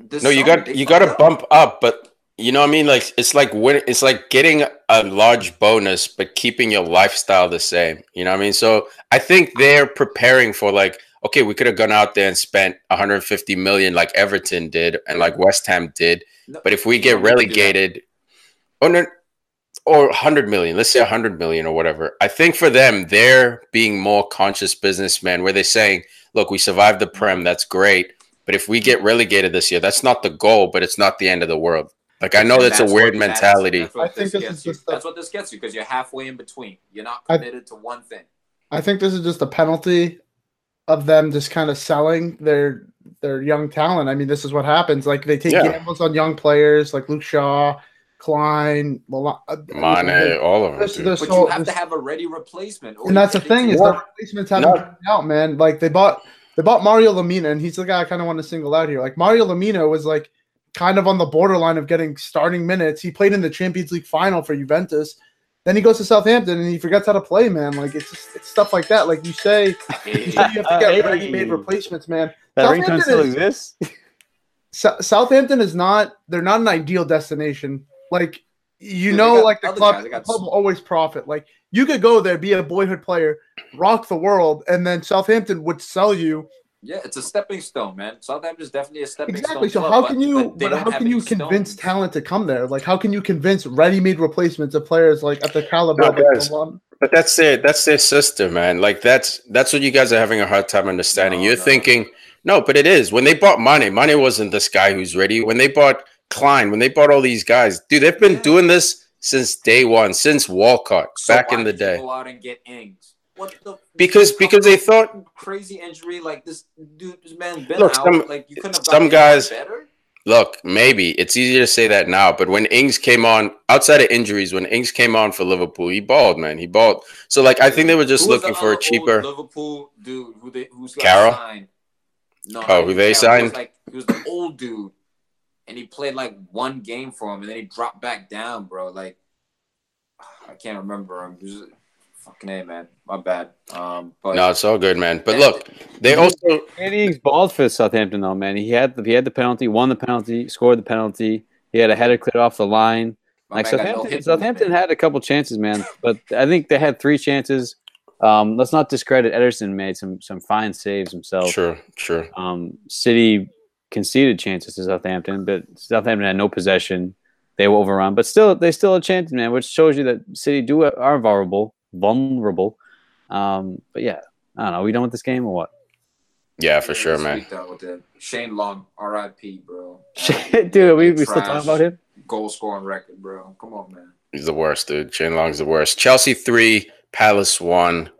this No, you got you got to bump up, but you know what I mean. Like it's like when it's like getting a large bonus, but keeping your lifestyle the same. You know what I mean? So I think they're preparing for like, okay, we could have gone out there and spent 150 million like Everton did and like West Ham did, No, but if we get don't need to do that. relegated, oh no, or 100 million, let's say 100 million or whatever. I think for them, they're being more conscious businessmen, where they're saying, look, we survived the prem, that's great. But if we get relegated this year, that's not the goal, but it's not the end of the world. Like I know And that's, a weird matters. mentality. That's what I think this this gets is you. just a- That's what this gets you because you're halfway in between. You're not I- committed to one thing. I think this is just a penalty of them just kind of selling their their young talent. I mean, this is what happens. Like they take Yeah. gambles on young players like Luke Shaw, Clyne, Mala- uh, Mane, all of them. There's- there's But so- you have to have a ready replacement. and that's the thing is the replacements haven't no. turned out, man. Like they bought they bought Mario Lemina, and he's the guy I kind of want to single out here. Like Mario Lemina was like kind of on the borderline of getting starting minutes. He played in the Champions League final for Juventus. Then he goes to Southampton and he forgets how to play, man. Like it's just it's stuff like that. Like you say, you, say you have to get Hey. ready-made replacements, man. that ringtone Southampton still is- exists. Sou- Southampton is not they're not an ideal destination. Like you Dude, know, got like the club, the club will always profit. Like you could go there, be a boyhood player, rock the world, and then Southampton would sell you. Yeah, it's a stepping stone, man. Southampton's definitely a stepping stone. Exactly. So stone. how club, can you but but how can you convince stones. talent to come there? Like how can you convince ready-made replacements of players like at the caliber No, of guys. But that's their that's their system, man. Like that's that's what you guys are having a hard time understanding. No, You're no. thinking, no, but it is. When they bought Mane, Mane wasn't this guy who's ready. When they bought Clyne, when they bought all these guys, dude, they've been Yeah. doing this since day one, since Walcott, So back in the day. Go out and get Ings. What the? Because because they thought crazy injury like this dude, this man's been Look, out. some- like you couldn't have some guys- better. Look, maybe it's easier to say that now, but when Ings came on, outside of injuries, when Ings came on for Liverpool, he balled, man. He balled. So, like, I think they were just Who was looking for a cheaper. Liverpool dude who they who's Carroll? signed. No, Oh, who they Carroll. He was signed? like he was the old dude, and he played like one game for him, and then he dropped back down, bro. Like I can't remember him. He was- fucking a man, my bad. Um, but No, it's all good, man. But look, they also Danny Ings balled for Southampton though, man. He had the, he had the penalty, won the penalty, scored the penalty. He had a header cleared off the line. my Like man got no Southampton, Southampton had a couple chances, man, but I think they had three chances. Um, let's not discredit Ederson made some some fine saves himself. sure, sure. Um, City conceded chances to Southampton, but Southampton had no possession. They were overrun, but still they still had chances, man, which shows you that City do are vulnerable, vulnerable. Um, but yeah, I don't know. We done with this game or what? Yeah, for Yeah, sure, man. speak with it. Shane Long, R.I.P. Bro. Dude, we, we still talking about him? Goal scoring record, bro. Come on, man. He's the worst, dude. Shane Long's the worst. Chelsea three, Palace one.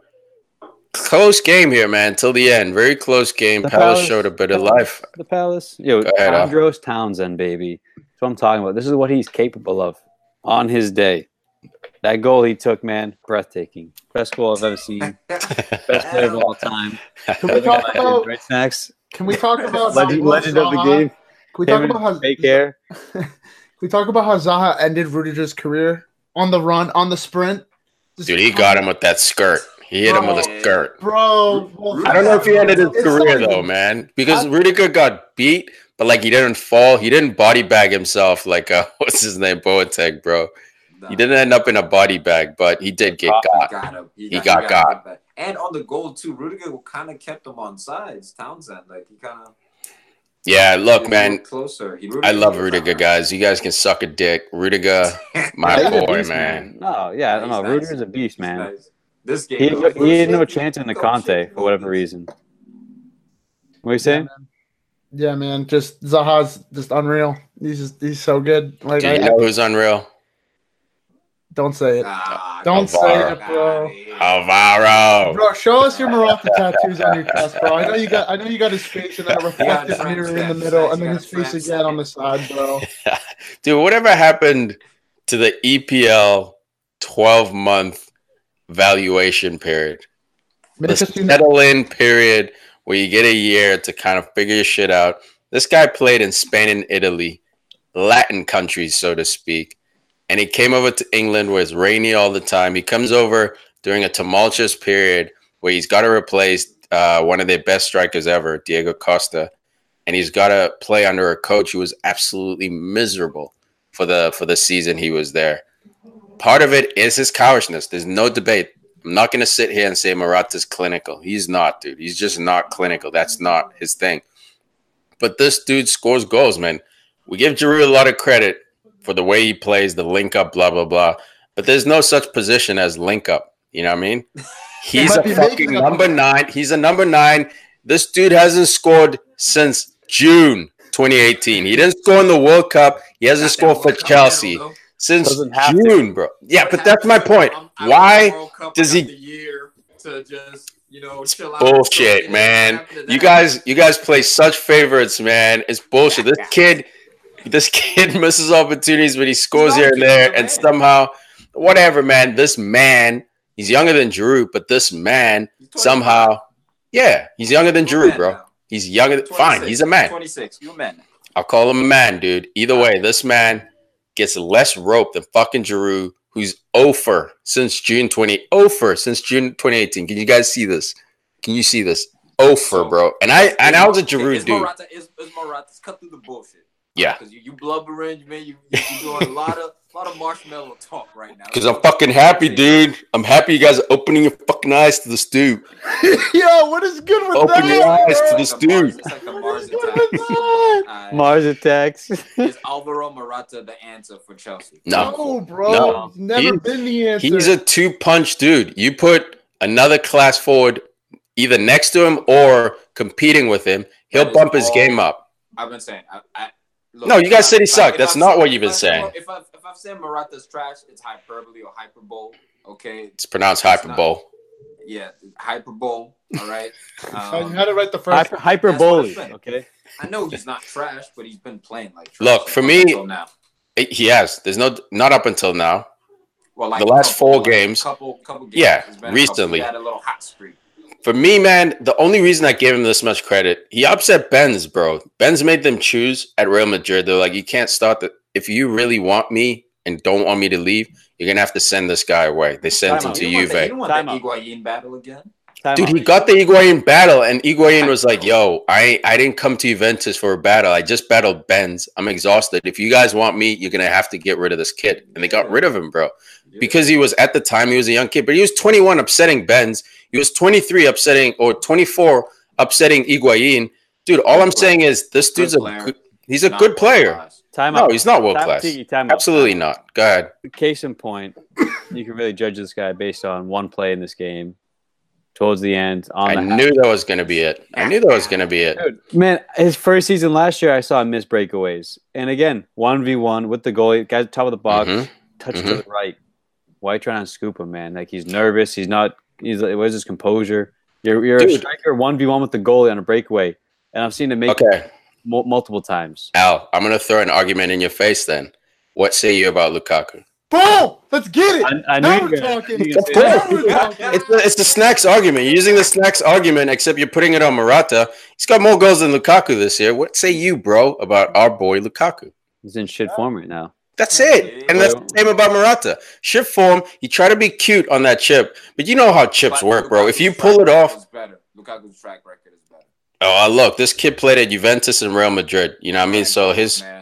Close game here, man, till the end. Very close game. The Palace, Palace- showed a bit of Palace- life. The Palace. Yo, Go ahead, Andros Townsend, baby. That's what I'm talking about. This is what he's capable of on his day. That goal he took, man, breathtaking. Best goal I've ever seen. Best player of all time. Can we talk about Right next. can we talk about Legend, legend of the game. Can we talk about how and fake hair. Can we talk about how Zaha ended Rudiger's career on the run, on the sprint? Just Dude, he got him with that skirt. He hit him with a skirt. Bro, well, I don't know if he ended his It's career not though, man, because I- Rudiger got beat, but like he didn't fall. He didn't body bag himself like uh, what's his name, Boateng, bro. Nah, He didn't end up in a body bag, but he did get got. He got him. He, He got, got got. him back. And on the goal too, Rudiger kind of kept him on sides. Townsend, like he kind of. Yeah, look, man, Closer. He, I love he- Rudiger, guys. You guys can suck a dick. Rudiger, my boy, beast, man. No, yeah, I don't know. nice. Rudiger's a beast, He's man. nice. This game, He, though, he had no chance in the Conte for whatever reason. What are you Yeah, saying? man. Yeah, man. Just Zaha's just unreal. He's just he's so good. Like Do I, you know who's unreal? don't say it. Ah, Don't say it, bro. fuck outta here. Alvaro. Bro, show us your Morocco tattoos on your chest, bro. I know you got I know you got his face in that reflective mirror in the middle, and then his face again on the side, bro. Dude, whatever happened to the EPL 12 month valuation period? The Make us unite. settle in period where you get a year to kind of figure your shit out. This guy played in Spain and Italy, Latin countries, so to speak. And he came over to England where it's rainy all the time. He comes over during a tumultuous period where he's got to replace uh, one of their best strikers ever, Diego Costa. And he's got to play under a coach who was absolutely miserable for the for the season he was there. Part of it is his cowishness. There's no debate. I'm not going to sit here and say Morata's clinical. He's not, dude. He's just not clinical. That's not his thing. But this dude scores goals, man. We give Giroud a lot of credit for the way he plays, the link up, blah blah blah. But there's no such position as link up. You know what I mean? He's a fucking number nine. He's a number nine. This dude hasn't scored since June 2018. He didn't score in the World Cup. He hasn't scored for Chelsea. Since Doesn't to. June, bro. Yeah, but that's my point. I'm out of the Why does he- the year to just you know chill out? bullshit, So, man. You guys, you guys play such favorites, man. It's bullshit. This kid, this kid misses opportunities, but he scores here and there, and somehow, whatever, man. This man, he's younger than Drew, but this man somehow, yeah, he's younger than You're a Giroud, man bro. now. He's younger. Than, fine, he's a man. 26. You a man. I'll call him a man, dude. Either way, this man gets less rope than fucking Giroud, who's oh over since June 20, over since June 2018. Can you guys see this? Can you see this? Oh over, bro. And I and I was a Giroud Is dude. Morata, is, Morata's cut through the bullshit. Yeah. Because you, you blubbering, man, you you doing a lot of lot of marshmallow talk right now. Because I'm fucking happy, dude. I'm happy you guys are opening your fucking eyes to the stew. Yo, what is good with Open that? Open your eyes to bro? the It's like the Mars- stew. It's like the Mars is attack. with. Mars attacks. Is Alvaro Morata the answer for Chelsea? No. No, bro. No. Never He- been the answer. He's a two punch dude. You put another class forward either next to him or competing with him, he'll bump his all- game up. I've been saying. I, I, look, No, you guys if said he sucked. if That's I've not said- what you've if been I've saying. If I've, if I've said Morata's trash, it's hyperbole or hyperbole. Okay. It's pronounced It's hyperbole. Yeah, hyperbole. All right. I Um, had it right the first Hyper, hyperbole. Okay. I know he's not trash, but he's been playing like trash Look, for me- now. It- He has. There's no not up until now. Well, like the last couple, four like, games. couple, couple games. Yeah, It's a couple- recently. He had a little hot streak. For me, man, the only reason I gave him this much credit, he upset Benz, bro. Benz made them choose at Real Madrid. They're like, you can't start the. If you really want me and don't want me to leave, you're gonna have to send this guy away. They sent Time him out. to you want the, Juve. you want Time the out. Higuain battle again? Time Dude, out. he got the Higuain battle, and Higuain was like, "Yo, I I didn't come to Juventus for a battle. I just battled Benz. I'm exhausted. If you guys want me, you're gonna have to get rid of this kid." And they got rid of him, bro, because he was at the time he was a young kid, but he was 21 upsetting Benz. He was 23 upsetting or 24 upsetting Higuain. Dude, all I'm saying is this dude's a good, he's a good player. Time No, out. he's not world Time- class. Tiki, time out. Absolutely not. Go ahead. Case in point, you can really judge this guy based on one play in this game. Towards the end, on I the knew that was gonna be it. I knew that was gonna be it. Dude, man, his first season last year, I saw him miss breakaways, and again, one v one with the goalie, guy at the top of the box, Mhm. touch Mhm. to the right. Why you trying to scoop him, man? Like he's nervous. He's not. He's like, where's his composure? You're you're a striker one v one with the goalie on a breakaway, and I've seen him make Okay. it mul- multiple times. Al, I'm gonna throw an argument in your face then. What say you about Lukaku? Boom! Let's get it. I, I Now we're talking. Now we're talking. It's the, it's the snacks argument. You're using the snacks argument, except you're putting it on Morata. He's got more goals than Lukaku this year. What say you, bro, about our boy Lukaku? He's in shit form right now. That's it. And that's the same about Morata. Chip form, he try to be cute on that chip, but you know how chips But work, bro. If you pull it off, record is better. Lukaku's track record is better. oh look, this kid played at Juventus and Real Madrid. You know what I mean? So his man.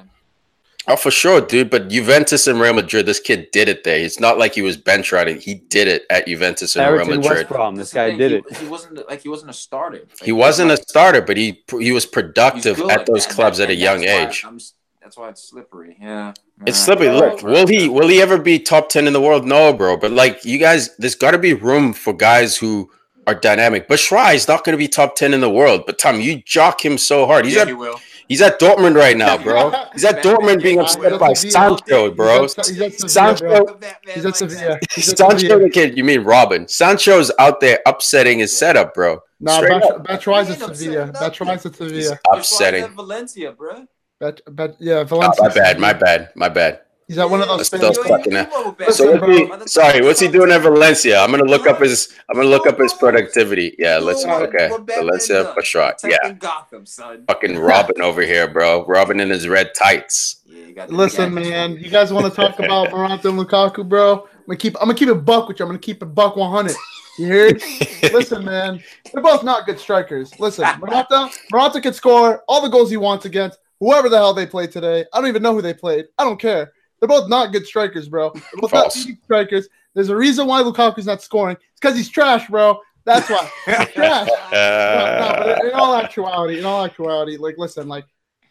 Oh for sure, dude. But Juventus and Real Madrid, this kid did it there. It's not like he was bench riding. He did it at Juventus and Real Madrid. West Brom. This guy did he, it. He wasn't like he wasn't a starter. Like, He wasn't a starter, but he he was productive good, at those and clubs that- at a young age. I'm that's why it's slippery. Yeah, It's Yeah. slippery. Well, Look, will he will he ever be top ten in the world? No, bro. But like you guys, there's got to be room for guys who are dynamic. But Shry is not going to be top ten in the world. But Tom, you jock him so hard. He's yeah, at he will. He's at Dortmund right now, bro. He's at Dortmund being upset by. Sancho, bro. He's at- he's at Sevilla, Sancho, bro. That man He's at likes Sevilla. that. He's at Sancho, the kid. You mean Robin? Sancho's out there upsetting his setup, bro. Nah, Straight Bat- up. Batshuayi's He at Sevilla. nothing. Batshuayi's at Sevilla. That's upsetting. Valencia, bro. Bat, bat, yeah, Oh, Valencia. my bad, my bad, my bad. He's at one of those still You- you- fucking you up. know what Listen, So Valencia what's bro. he, sorry, what's he doing at Valencia? I'm gonna look up his. I'm gonna look up his productivity. Yeah, Good. let's Good. okay. Good. Valencia man for sure. Yeah, Gotham, son. fucking Robin over here, bro. Robin in his red tights. Yeah, you got the Listen, man, you guys want to talk about Morata and Lukaku, bro? I'm gonna keep. I'm gonna keep it buck with you. I'm gonna keep it buck 100. You hear? Listen, man, they're both not good strikers. Listen, Morata, Morata can score all the goals he wants against whoever the hell they played today. I don't even know who they played. I don't care. They're both not good strikers, bro. They're both not False. good strikers. There's a reason why Lukaku's not scoring. It's because he's trash, bro. That's why. He's trash. No, no, but in all actuality, in all actuality, like listen, like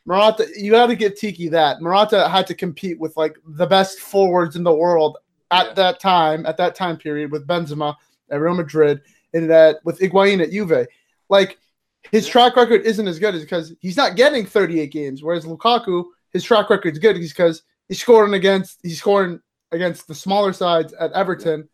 Morata, you got to give Tiki that. Morata had to compete with like the best forwards in the world at Yeah. that time, at that time period, with Benzema at Real Madrid and that with Higuain at Juve. Like his track record isn't as good as because he's not getting 38 games, whereas Lukaku, his track record's good because he's scoring against he's scoring against the smaller sides at Everton.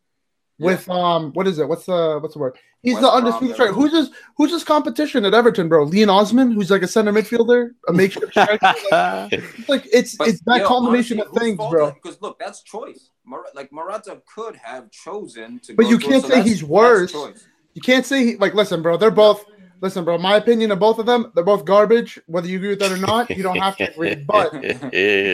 Yeah. With um, what is it? What's the what's the word? He's West the undisputed striker. Who's his who's his competition at Everton, bro? Leon Osman, who's like a center midfielder, a makeshift striker. Like, it's like it's But, it's that yo, combination honestly, of things, bro. Because look, that's choice. Mar- like Morata could have chosen to. But go you can't so say that's- he's worse. You can't say he, like listen, bro. They're both listen, bro. My opinion of both of them, they're both garbage. Whether you agree with that or not, you don't have to agree. But you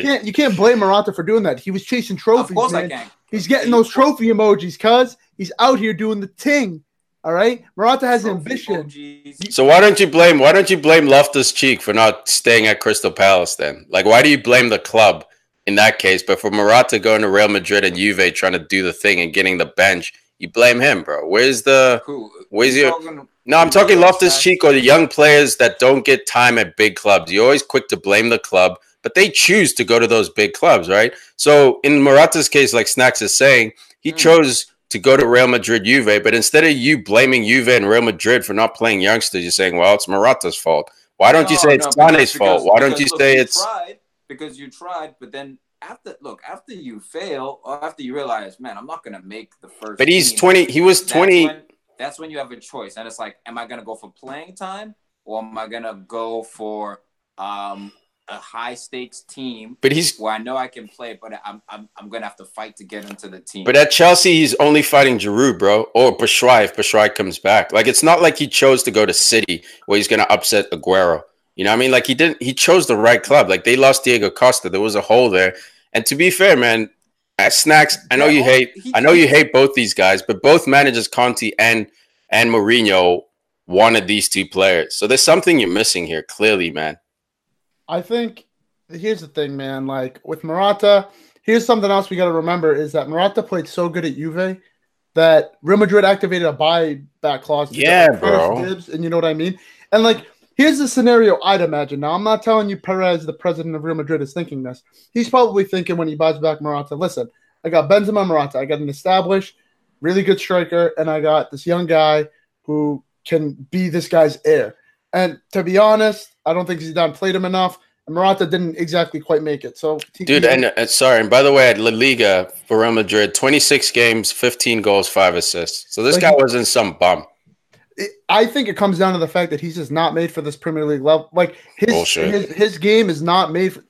can't you can't blame Morata for doing that. He was chasing Of trophies, course, I man. can. He's getting those trophy emojis, cuz he's out here doing the ting. All right, Morata has Trophy ambition. emojis. So why don't you blame why don't you blame Loftus Cheek for not staying at Crystal Palace then? Like why do you blame the club in that case? But for Morata going to Real Madrid and Juve trying to do the thing and getting the bench, you blame him, bro. Where's the Who? Where's you your- talking- No, I'm talking Loftus? Cheek or the young players that don't get time at big clubs. You're always quick to blame the club, but they choose to go to those big clubs, right? So in Morata's case, like Snacks is saying, he Hmm. chose to go to Real Madrid Juve, but instead of you blaming Juve and Real Madrid for not playing youngsters, you're saying, well, it's Morata's fault. Why don't you say it's no, Sane's fault? Why don't you say it's tried because you tried, but then after look after you fail or after you realize, man, I'm not gonna make the first. But he's team, 20 he was 20 When, that's when you have a choice, and it's like, am I gonna go for playing time or am I gonna go for um a high stakes team but he's where I know I can play, but I'm I'm, I'm gonna have to fight to get into the team. But at Chelsea, he's only fighting Giroud, bro, or Batshuayi if Batshuayi comes back. Like it's not like he chose to go to City where he's gonna upset Aguero. You know what I mean? Like he didn't. He chose the right club. Like they lost Diego Costa. There was a hole there. And to be fair, man, at Snacks, I know Yeah, you oh, hate. he- I know you hate both these guys, but both managers, Conte and and Mourinho, wanted these two players. So there's something you're missing here, clearly, man. I think here's the thing, man. Like with Morata, here's something else we got to remember is that Morata played so good at Juve that Real Madrid activated a buyback clause. Yeah, bro. dibs, and you know what I mean. And like, here's the scenario I'd imagine. Now, I'm not telling you Perez, the president of Real Madrid, is thinking this. He's probably thinking when he buys back Morata. Listen, I got Benzema Morata. I got an established, really good striker, and I got this young guy who can be this guy's heir. And to be honest, I don't think Zidane played him enough. And Morata didn't exactly quite make it. So, Dude, and uh, sorry, and by the way, at La Liga for Real Madrid, 26 games, 15 goals, five assists. So this Like guy wasn't some bum. It, I think it comes down to the fact that he's just not made for this Premier League level. Like his his, his game is not made for.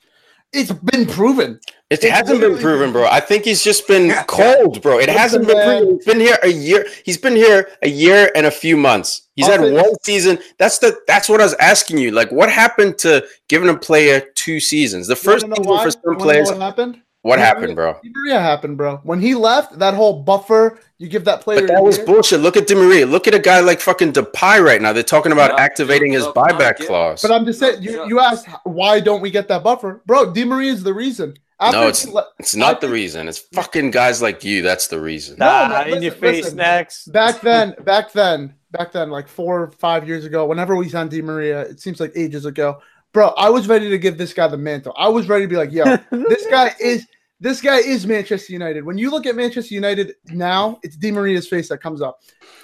It's been proven. It It hasn't been proven, bro. I think he's just been cold, bro. It hasn't been proven. He's been here a year. He's been here a year and a few months. He's I'll had one this. season. That's the that's what I was asking you. Like, what happened to giving a player two seasons? The first season for some players. what happened? What Di happened, bro? Di Maria happened, bro. When he left, that whole buffer, you give that player. But that was year. bullshit. Look at Di Maria. Look at a guy like fucking Depay right now. They're talking about Yeah, activating his look, look, buyback yeah. clause. But I'm just saying, you, you asked why don't we get that buffer, bro? Di Maria is the reason. After No, it's- le- It's not I the reason. It's fucking guys like you. That's the reason. No, Nah, man, in your face listen. next. back then, back then, back then, like four or five years ago, whenever we signed Di Maria, it seems like ages ago, bro. I was ready to give this guy the mantle. I was ready to be like, yo, this guy is this guy is Manchester United. When you look at Manchester United now, it's Di Maria's face that comes up,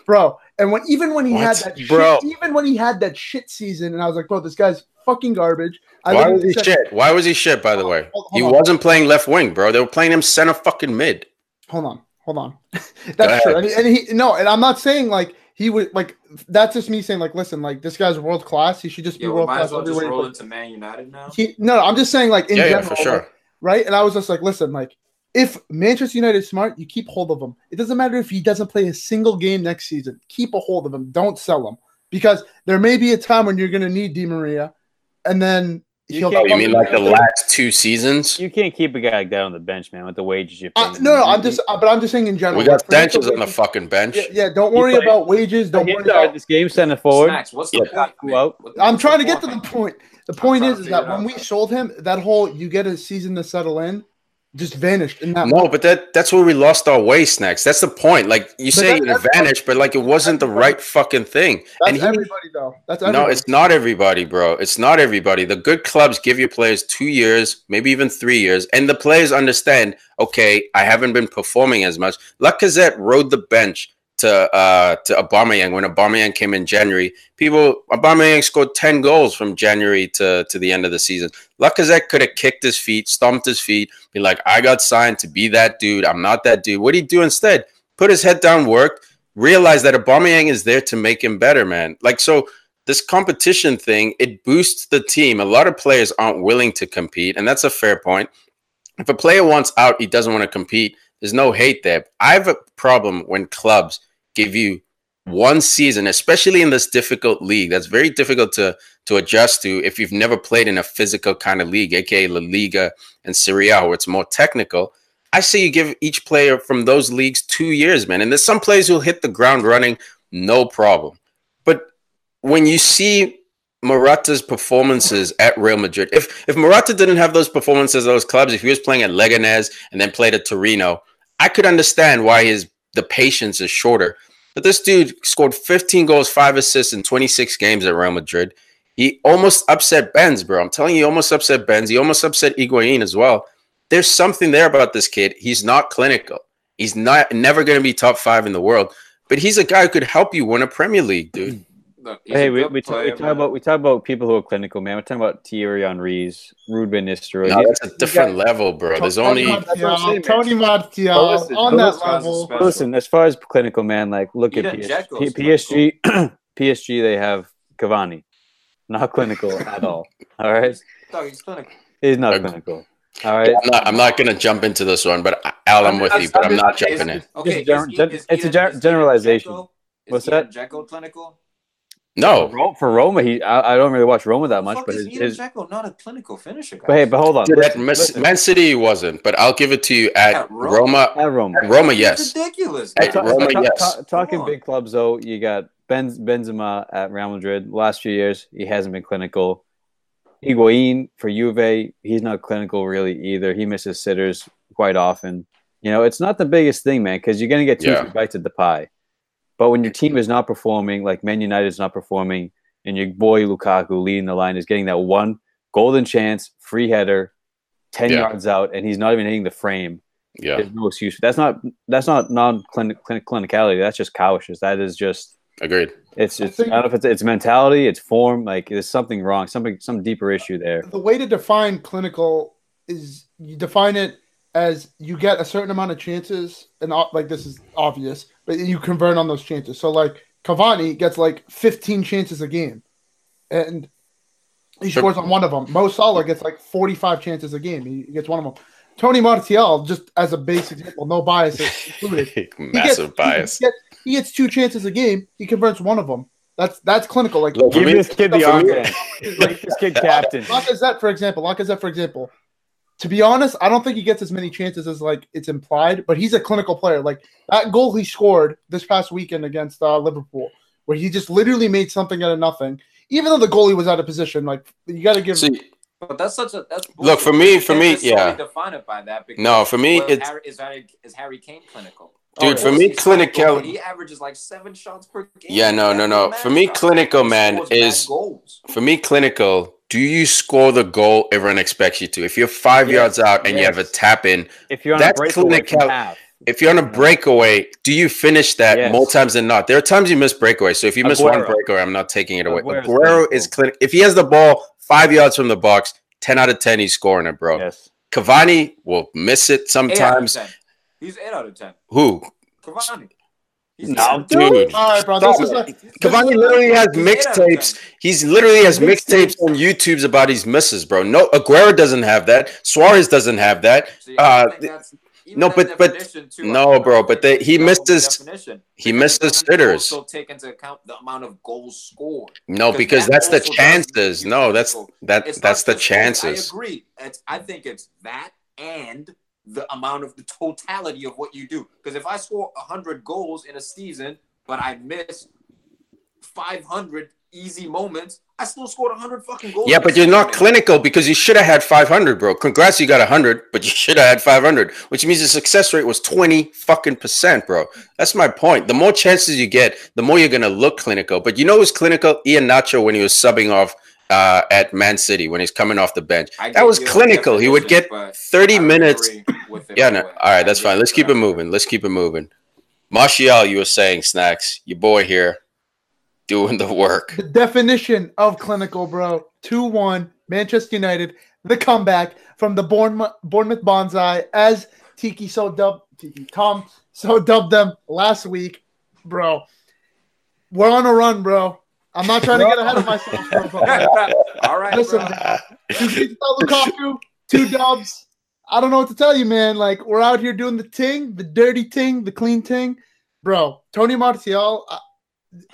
bro. And when even when he had that Bro. shit, even when he had that shit season, and I was like, bro, this guy's fucking garbage. I Why was he said- shit? Why was he shit? By the way, Hold- hold he on. wasn't playing left wing, bro. They were playing him center fucking mid. hold on, hold on. Go that's true. And he, and he no, and I'm not saying like he would like that's just me saying like listen, like this guy's world class. He should just be Yeah, we world might class as well just everywhere. he roll plays. into Man United now. He, no, no, I'm just saying like in yeah, yeah, for sure. like, right? And I was just like, listen, like if Manchester United is smart, you keep hold of him. It doesn't matter if he doesn't play a single game next season. Keep a hold of him. Don't sell him because there may be a time when you're going to need Di Maria, and then You can't- Oh, you mean like the last two seasons? You can't keep a guy like that on the bench, man, with the wages you pay. Uh, no, no, I'm just, uh, but I'm just saying in general. We got like, benches on the fucking bench. Yeah, yeah, don't worry played- about wages. Don't worry about. this game center forward. Snacks, what's the point? Well, I'm trying to get to the point. The point is, is that when we sold him, that whole you get a season to settle in, just vanished in that. No, but that that's where we lost our way, snacks. That's the point. Like you But say, that- it vanished, but like it wasn't the right fucking thing. That's and he, everybody though. That's no, it's not everybody, bro. It's not everybody. The good clubs give your players two years, maybe even three years, and the players understand. Okay, I haven't been performing as much. Lacazette rode the bench to uh to Aubameyang when Aubameyang came in January. People, Aubameyang scored ten goals from January to to the end of the season. Lacazette could have kicked his feet, stomped his feet, be like, "I got signed to be that dude. I'm not that dude." What did he do instead? Put his head down, worked, realized that Aubameyang is there to make him better, man. Like so this competition thing, it boosts the team. A lot of players aren't willing to compete, and that's a fair point. If a player wants out, he doesn't want to compete. There's no hate there. I have a problem when clubs give you one season, especially in this difficult league. That's very difficult to to adjust to if you've never played in a physical kind of league, aka La Liga and Serie A, where it's more technical. I say you give each player from those leagues two years, man. And there's some players who'll hit the ground running, no problem. But when you see Morata's performances at Real Madrid, if if Morata didn't have those performances at those clubs, if he was playing at Leganés and then played at Torino, I could understand why his the patience is shorter. But this dude scored 15 goals, five assists in 26 games at Real Madrid. He almost upset Benz, bro. I'm telling you, he almost upset Benz. He almost upset Higuain as well. There's something there about this kid. He's not clinical. He's not never going to be top five in the world, but he's a guy who could help you win a Premier League, dude. Look, Hey, a we, good we, talk, we talk about we talk about people who are clinical, man. We're talking about Thierry Henry's, Ruud van Nistelrooy. No, that's a different level, bro. There's only That's saying, Tony man. Martial listen, on that level. Listen, as far as clinical, man, like look at Even PS- Dzeko's P- PSG. PSG, they have Cavani, not clinical at all. All right, Dog, he's clinical. he's not Ag- clinical. All right, I'm not. I'm not going to jump into this one, but I- Al, I'm with you, but I'm not jumping in. Okay, Just gen- is- gen- is it's a Ian- gen- is Ian generalization. What's that? Dzeko clinical? No, Ro- for Roma, he I, I don't really watch Roma that much, fuck but is his, Ian his Dzeko not a clinical finisher? Guys? but hey, but hold on, Dude, at listen, Man- listen. Man City wasn't, but I'll give it to you at At Roma? Roma. At Roma, At Roma, yes. ridiculous. At man. Roma, Ta- yes. ta- talking big clubs though, you got ben, Benzema at Real Madrid. Last few years, he hasn't been clinical. Higuain for Juve, he's not clinical really either. He misses sitters quite often. You know, it's not the biggest thing, man, because you're going to get two Yeah. three bites at the pie. But when your team is not performing, like Man United is not performing, and your boy Lukaku leading the line is getting that one golden chance, free header, ten Yeah. yards out, and he's not even hitting the frame. Yeah, There's no excuse. That's not that's not non clinic clinicality. That's just cowishness. That is just agreed. it's I it's think- I don't know if it's it's mentality, it's form. Like there's something wrong, something some deeper issue there. The way to define clinical is you define it as you get a certain amount of chances, and like this is obvious, but you convert on those chances. So like Cavani gets like 15 chances a game, and he scores on one of them. Mo Salah gets like 45 chances a game. He gets one of them. Tony Martial, just as a basic example, no bias included. He gets- Massive bias. He gets, he gets two chances a game. He converts one of them. That's that's clinical. Like Look, Give me- this kid the for me- armband. Make this kid captain. Lacazette, for example. Lacazette, for example. To be honest, I don't think he gets as many chances as like it's implied, but he's a clinical player. Like that goal he scored this past weekend against uh, Liverpool, where he just literally made something out of nothing. Even though the goalie was out of position, like you got to give. See, But that's such a that's Look, for me- for me, yeah. define it by that. Because, No, for me, well, it's- Harry, is Harry is Harry Kane clinical. Dude, Of for me, clinical, clinical- He averages like seven shots per game. Yeah, no, no, no. For me, clinical, man, is- goals. for me, clinical. Do you score the goal everyone expects you to? If you're five Yes, yards out and you have a tap in, If you're on That's a breakaway clinical- if you're on a breakaway, do you finish that Yes. more times than not? There are times you miss breakaway. So if you miss one breakaway, I'm not taking it away. Aguero's Aguero is clinical. If he has the ball five yards from the box, 10 out of 10, he's scoring it, bro. yes. Cavani will miss it Eight out of sometimes. 10. He's eight out of ten. Who? Cavani. He's No, dude. All right, bro. This is a, Cavani literally has He's eight mixtapes. He's literally has Mixtapes. mixtapes on YouTube's about his misses, bro. No, Aguero doesn't have that. Suarez doesn't have that. See, Uh, think th- that's- even no, but- but- too, no, I- I bro, but they- it's he double missed the his- definition. he missed it his doesn't sitters. Also take into account the amount of goals scored. No, because that that's the chances. No, that's that It's that's the just goals. chances. I agree. It's, I think it's that and the amount of the totality of what you do. Because if I score 100 goals in a season, but I miss 500 easy moments, I still scored 100 fucking goals. Yeah, but you're not clinical because you should have had 500, bro. Congrats, you got 100, but you should have had 500, which means the success rate was 20 fucking percent, bro. That's my point. The more chances you get, the more you're gonna look clinical. But you know who's clinical? Iheanacho when he was subbing off uh, at Man City when he's coming off the bench. I That was clinical. He would get 30 minutes. agree with it Yeah, no. All right, that's fine. Let's keep it moving. Let's keep it moving. Martial, you were saying snacks. Your boy here doing the work. the definition of clinical, bro. 2 1, Manchester United, the comeback from the Bournemouth, Bournemouth Bonsai, as Tiki so dubbed, Tiki, Tom so dubbed them last week, bro. We're on a run, bro. I'm not trying to get ahead of myself, bro, but all right, Listen, bro. bro. two beats without Lukaku, two dubs. I don't know what to tell you, man. Like we're out here doing the ting, the dirty ting, the clean ting, bro. Tony Martial, uh,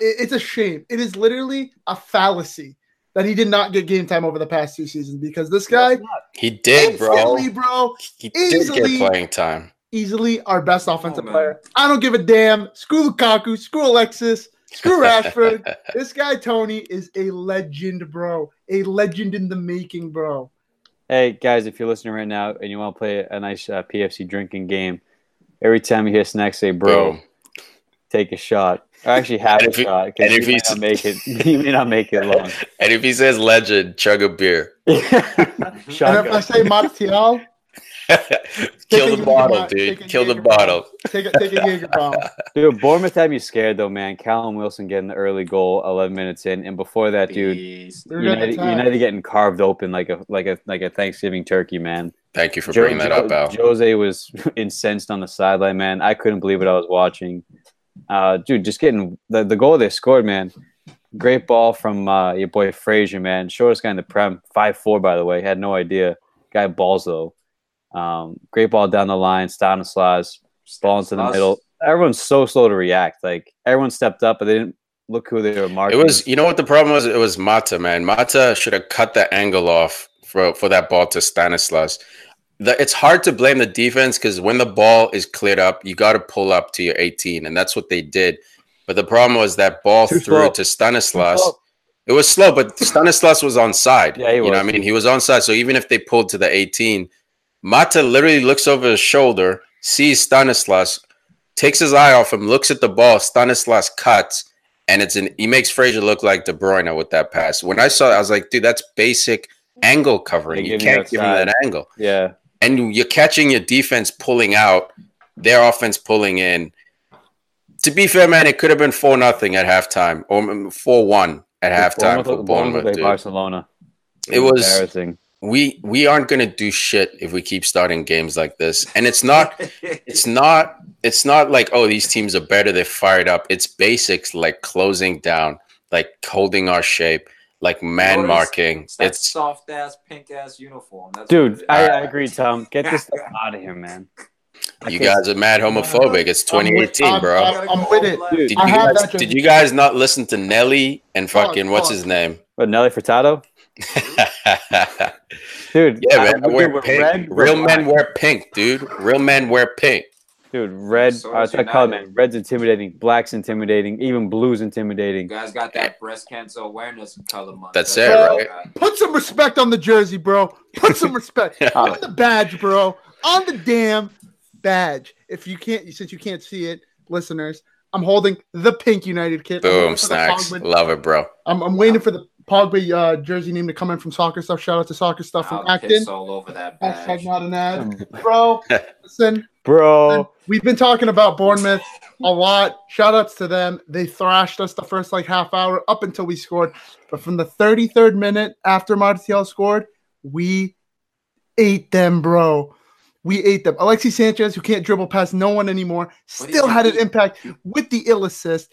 it- it's a shame. It is literally a fallacy that he did not get game time over the past two seasons because this guy, He did, bro. instantly, bro, He did Easily- get playing time. easily our best offensive man. player. I don't give a damn. Screw Lukaku, screw Alexis, screw Rashford. this guy Tony is a legend, bro. A legend in the making, bro. Hey guys, if you're listening right now and you want to play a nice uh, PFC drinking game, every time you hear snacks say "bro," Boom. take a shot. Or actually, have And a if he- shot and because if you may he's- not make it. You may not make it long. And if he says legend, chug a beer. And if I say Martial, Kill the bottle, dude. Kill the bottle. take a take a Jaeger bomb. Dude, Bournemouth had me scared though, man. Callum Wilson getting the early goal, 11 minutes in, and before that, dude, Beast. They're getting United. United getting carved open like a like a like a Thanksgiving turkey, man. Thank you for Jo- bringing that up, Al. Jose was incensed on the sideline, man. I couldn't believe what I was watching. Uh, dude, just getting the, the goal they scored, man. Great ball from uh, your boy Fraser, man. Shortest guy in the Prem, five four, by the way. Had no idea. Guy balls though. Um, great ball down the line. Stanislas ball into the middle. Everyone's so slow to react. Like everyone stepped up, but they didn't look who they were marking. It was, you know what the problem was? It was Mata, man. Mata should have cut the angle off for, for that ball to Stanislas. The, it's hard to blame the defense because when the ball is cleared up, you got to pull up to your 18, and that's what they did. But the problem was that ball Too through slow. to Stanislas. It was slow, but Stanislas was on side. Yeah, he you know was. what I mean? He was on side. So even if they pulled to the 18, Mata literally looks over his shoulder, sees Stanislas, takes his eye off him, looks at the ball. Stanislas cuts, and it's an he makes Fraser look like De Bruyne with that pass. When I saw it, I was like, dude, that's basic angle covering. You can't give him that angle. yeah. And you're catching your defense pulling out, their offense pulling in. To be fair, man, it could have been four nothing at halftime or four one at halftime for Bournemouth Bournemouth. Barcelona. It was embarrassing. We we aren't gonna do shit if we keep starting games like this. And it's not it's not it's not like oh these teams are better they're fired up it's basics like closing down like holding our shape like man Notice marking It's it's soft ass, pink ass uniform. That's Dude, I. I agree, Tom. Get this stuff out of here, man. I you guys are mad homophobic it's 2018 I'm- bro I'm- I'm with it. Dude, did you guys did you guys not listen to Nelly and Fuck, fucking what's fuck. his name What, Nelly Furtado? dude. Yeah, man. I we're wear good with pink. red, Real we're men black. wear pink, dude. Real men wear pink. Dude, red. So uh, I call it, man. Red's intimidating. Black's intimidating. Even blue's You intimidating. guys got that breast cancer awareness color month. That's it, what right? you. Put some respect on the jersey, bro. Put some respect on the badge, bro. On the damn badge. If you can't, since you can't see it, listeners, I'm holding the pink United kit. Boom, for snacks. Love it, bro. I'm, I'm waiting for the Pogba uh, jersey name to come in from Soccer Stuff. Shout out to Soccer Stuff from I'll Acton. all over that Hashtag badge. not an ad, bro. Listen, Bro, we've been talking about Bournemouth a lot. Shout outs to them. They thrashed us the first like half hour up until we scored. But from the 33rd minute after Martial scored, we ate them, bro. We ate them. Alexi Sanchez, who can't dribble past no one anymore, still had an impact with the ill assist.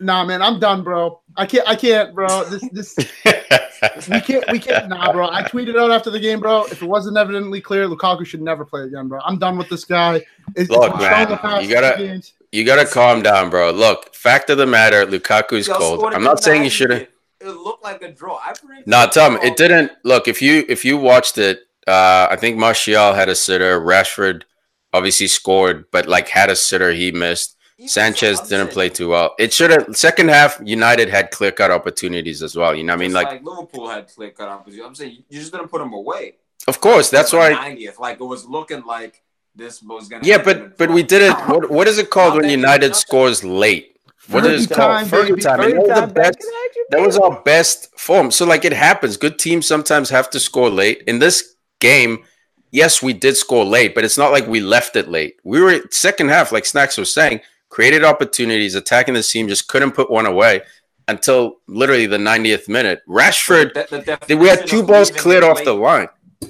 Nah, man, I'm done, bro. I can't. I can't, bro. This, this, we can't. We can't. Nah, bro. I tweeted out after the game, bro. If it wasn't evidently clear, Lukaku should never play again, bro. I'm done with this guy. It's, it's Look, been man, shown the past you gotta- games. you gotta calm down, bro. Look, fact of the matter, Lukaku's Y'all cold. I'm not saying you shouldn't. It looked like a draw. I predicted No, a Tom, it didn't. Look, if you if you watched it, uh, I think Martial had a sitter. Rashford obviously scored, but like had a sitter he missed. Even Sanchez so, didn't play too well. It should have second half. United had clear cut opportunities as well. You know, what I mean, just like, Liverpool had clear cut opportunities. I'm saying you just didn't put them away. of course, that's Like why. 90th, like it was looking like this was gonna. Yeah, end in a but but we did it. What what is it called when United scores late? What Fergie is it time, called? Fergie baby. time. Fergie that was the best. That was our best form. So like it happens. Good teams sometimes have to score late. In this game, yes, we did score late, but it's not like we left it late. We were second half, like Snacks was saying, created opportunities, attacking the team, just couldn't put one away until literally the 90th minute. Rashford, The- the we had two balls cleared off the line.